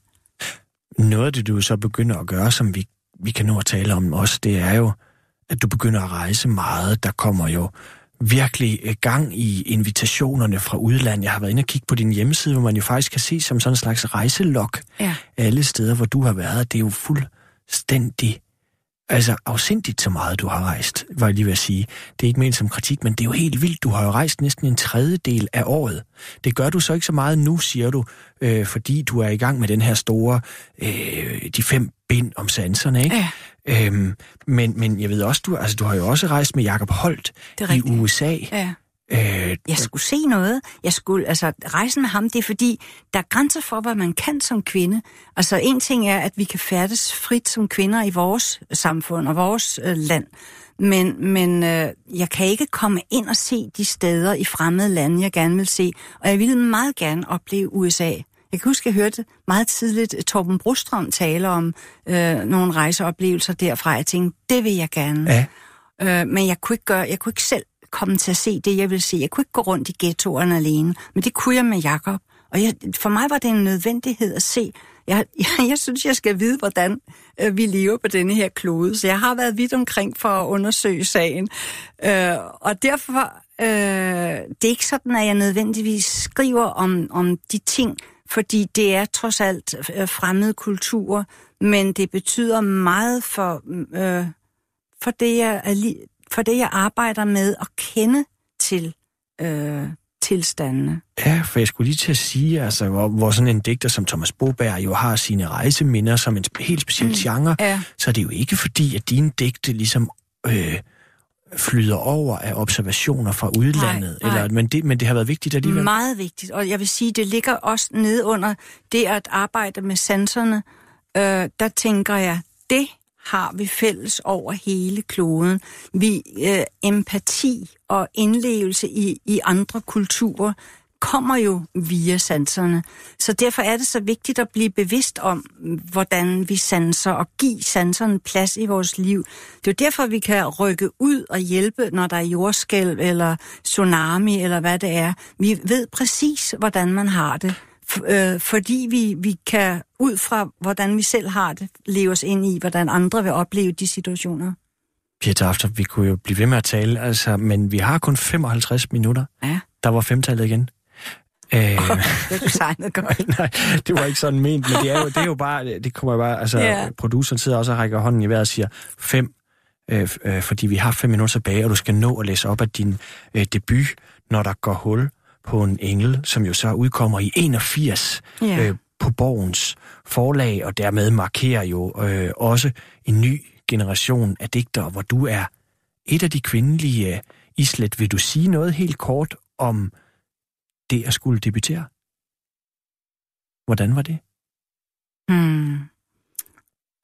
Noget af det, du så begynder at gøre, som vi, vi kan nå at tale om også, det er jo, at du begynder at rejse meget. Der kommer jo virkelig øh, gang i invitationerne fra udlandet. Jeg har været inde og kigge på din hjemmeside, hvor man jo faktisk kan se som sådan en slags rejselog Ja. alle steder, hvor du har været. Det er jo fuldstændig Altså afsindigt så meget, du har rejst, var jeg lige ved at sige. Det er ikke ment som kritik, men det er jo helt vildt. Du har jo rejst næsten en tredjedel af året. Det gør du så ikke så meget nu, siger du, øh, fordi du er i gang med den her store, øh, de fem bind om sanserne, ikke? Ja. Øhm, men, men jeg ved også, du, altså, du har jo også rejst med Jakob Holt i. USA. Ja. Øh, Jeg skulle se noget. Jeg skulle, altså, rejsen med ham, det er fordi, der er grænser for, hvad man kan som kvinde. Altså, en ting er, at vi kan færdes frit som kvinder i vores samfund og vores øh, land. Men, men øh, jeg kan ikke komme ind og se de steder i fremmede lande, jeg gerne vil se. Og jeg ville meget gerne opleve USA. Jeg kan huske, jeg hørte meget tidligt Torben Brostrøm tale om øh, nogle rejseoplevelser derfra. Jeg tænkte, det vil jeg gerne. Ja. Øh, men jeg kunne ikke gøre, jeg kunne ikke selv komme til at se det, jeg ville se. Jeg kunne ikke gå rundt i ghettoerne alene, men det kunne jeg med Jakob. Og jeg, for mig var det en nødvendighed at se. Jeg, jeg, jeg synes, jeg skal vide, hvordan øh, vi lever på denne her klode. Så jeg har været vidt omkring for at undersøge sagen. Øh, og derfor, øh, det er ikke sådan, at jeg nødvendigvis skriver om, om de ting, fordi det er trods alt øh, fremmede kulturer, men det betyder meget for, øh, for, det, jeg, er for det, jeg arbejder med at kende til øh, tilstandene. Ja, for jeg skulle lige til at sige, altså, hvor, hvor sådan en digter som Thomas Boberg jo har sine rejseminder som en helt speciel mm. genre, Ja. så er det jo ikke fordi, at dine digte ligesom øh, flyder over af observationer fra udlandet. Nej, nej. Eller, men, det, men det har været vigtigt alligevel. Meget vigtigt, og jeg vil sige, det ligger også nede under det at arbejde med sanserne. Øh, der tænker jeg, det har vi fælles over hele kloden. Vi øh, empati og indlevelse i, i andre kulturer kommer jo via sanserne. Så derfor er det så vigtigt at blive bevidst om, hvordan vi sanser og give sanserne plads i vores liv. Det er jo derfor, vi kan rykke ud og hjælpe, når der er jordskælv eller tsunami eller hvad det er. Vi ved præcis, hvordan man har det. Øh, fordi vi, vi kan ud fra, hvordan vi selv har det, leve os ind i, hvordan andre vil opleve de situationer. Pia Tafter, vi kunne jo blive ved med at tale, altså, men vi har kun 55 minutter. Ja, Der var femtallet igen. Øh, det er tegnet godt. nej, det var ikke sådan ment, men det er jo, det er jo bare, det kommer jo bare, altså, yeah. produceren sidder også og rækker hånden i vejret og siger fem, øh, øh, fordi vi har fem minutter tilbage, og du skal nå at læse op af din øh, debut, når der går hul på en engel, som jo så udkommer i 81 Ja. øh, på Borgens forlag, og dermed markerer jo øh, også en ny generation af digtere, hvor du er et af de kvindelige øh, islet. Vil du sige noget helt kort om det at skulle debutere? Hvordan var det? Hmm.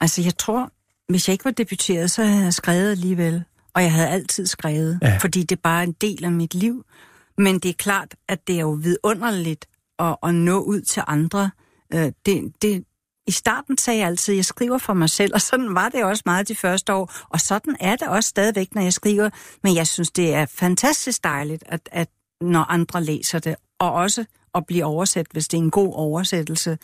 Altså, jeg tror, hvis jeg ikke var debuteret, så havde jeg skrevet alligevel. Og jeg havde altid skrevet, Ja. ja. fordi det er bare en del af mit liv. Men det er klart, at det er jo vidunderligt at, at nå ud til andre. Øh, Det, det, I starten sagde jeg altid, at jeg skriver for mig selv, og sådan var det også meget de første år. Og sådan er det også stadigvæk, når jeg skriver. Men jeg synes, det er fantastisk dejligt, at, at når andre læser det, og også at blive oversat, hvis det er en god oversættelse.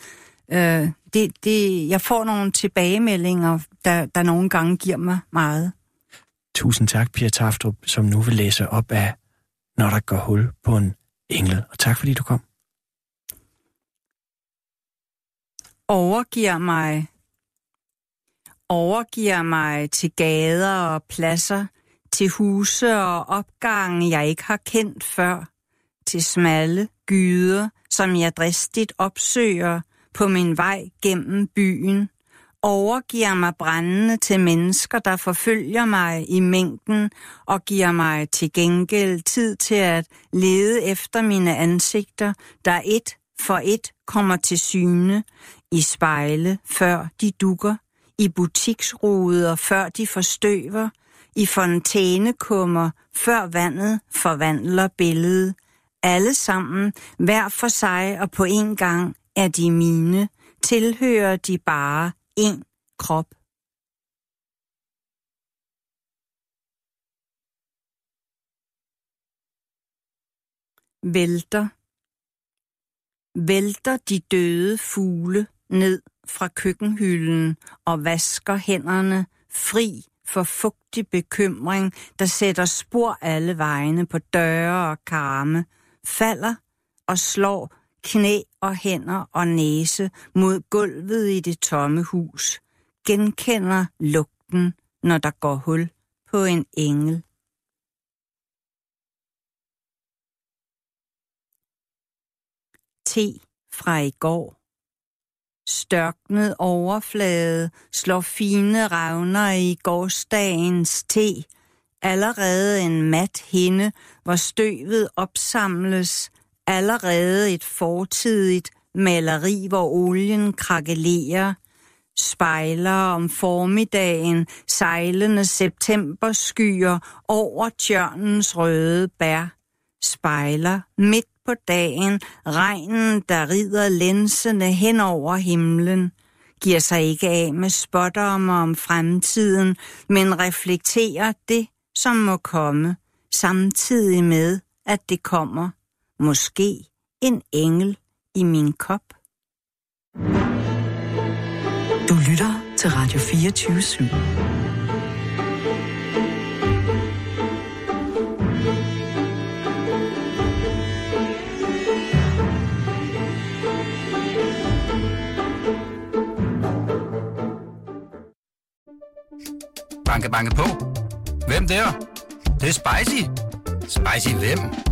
Øh, det, det, jeg får nogle tilbagemeldinger, der, der nogle gange giver mig meget. Tusind tak, Pia Taftrup, som nu vil læse op af når der går hul på en engel. Og tak, fordi du kom. Overgiver mig, overgiver mig til gader og pladser, til huse og opgange, jeg ikke har kendt før, til smalle gyder, som jeg dristigt opsøger på min vej gennem byen, overgiver mig brændende til mennesker, der forfølger mig i mængden og giver mig til gengæld tid til at lede efter mine ansigter, der et for et kommer til syne, i spejle, før de dukker, i butiksruder, før de forstøver, i fontænekummer, før vandet forvandler billedet. Alle sammen, hver for sig og på en gang, er de mine, tilhører de bare en krop. Vælter. Vælter de døde fugle ned fra køkkenhylden og vasker hænderne fri for fugtig bekymring, der sætter spor alle vegne på døre og karme, falder og slår knæ og hænder og næse mod gulvet i det tomme hus, genkender lugten, når der går hul på en engel. Te fra i går. Størknet overflade slår fine ravner i gårdsdagens te. Allerede en mat hinde, hvor støvet opsamles. Allerede et fortidigt maleri, hvor olien krakelerer. Spejler om formiddagen, sejlende septemberskyer over tjørnens røde bær. Spejler midt på dagen, regnen, der rider lensene hen over himlen, giver sig ikke af med spottermer om fremtiden, men reflekterer det, som må komme, samtidig med, at det kommer. Måske en engel i min kop. Du lytter til Radio 24 /7. Banke, banke på. Hvem der? Det, det er spicy. Spicy hvem?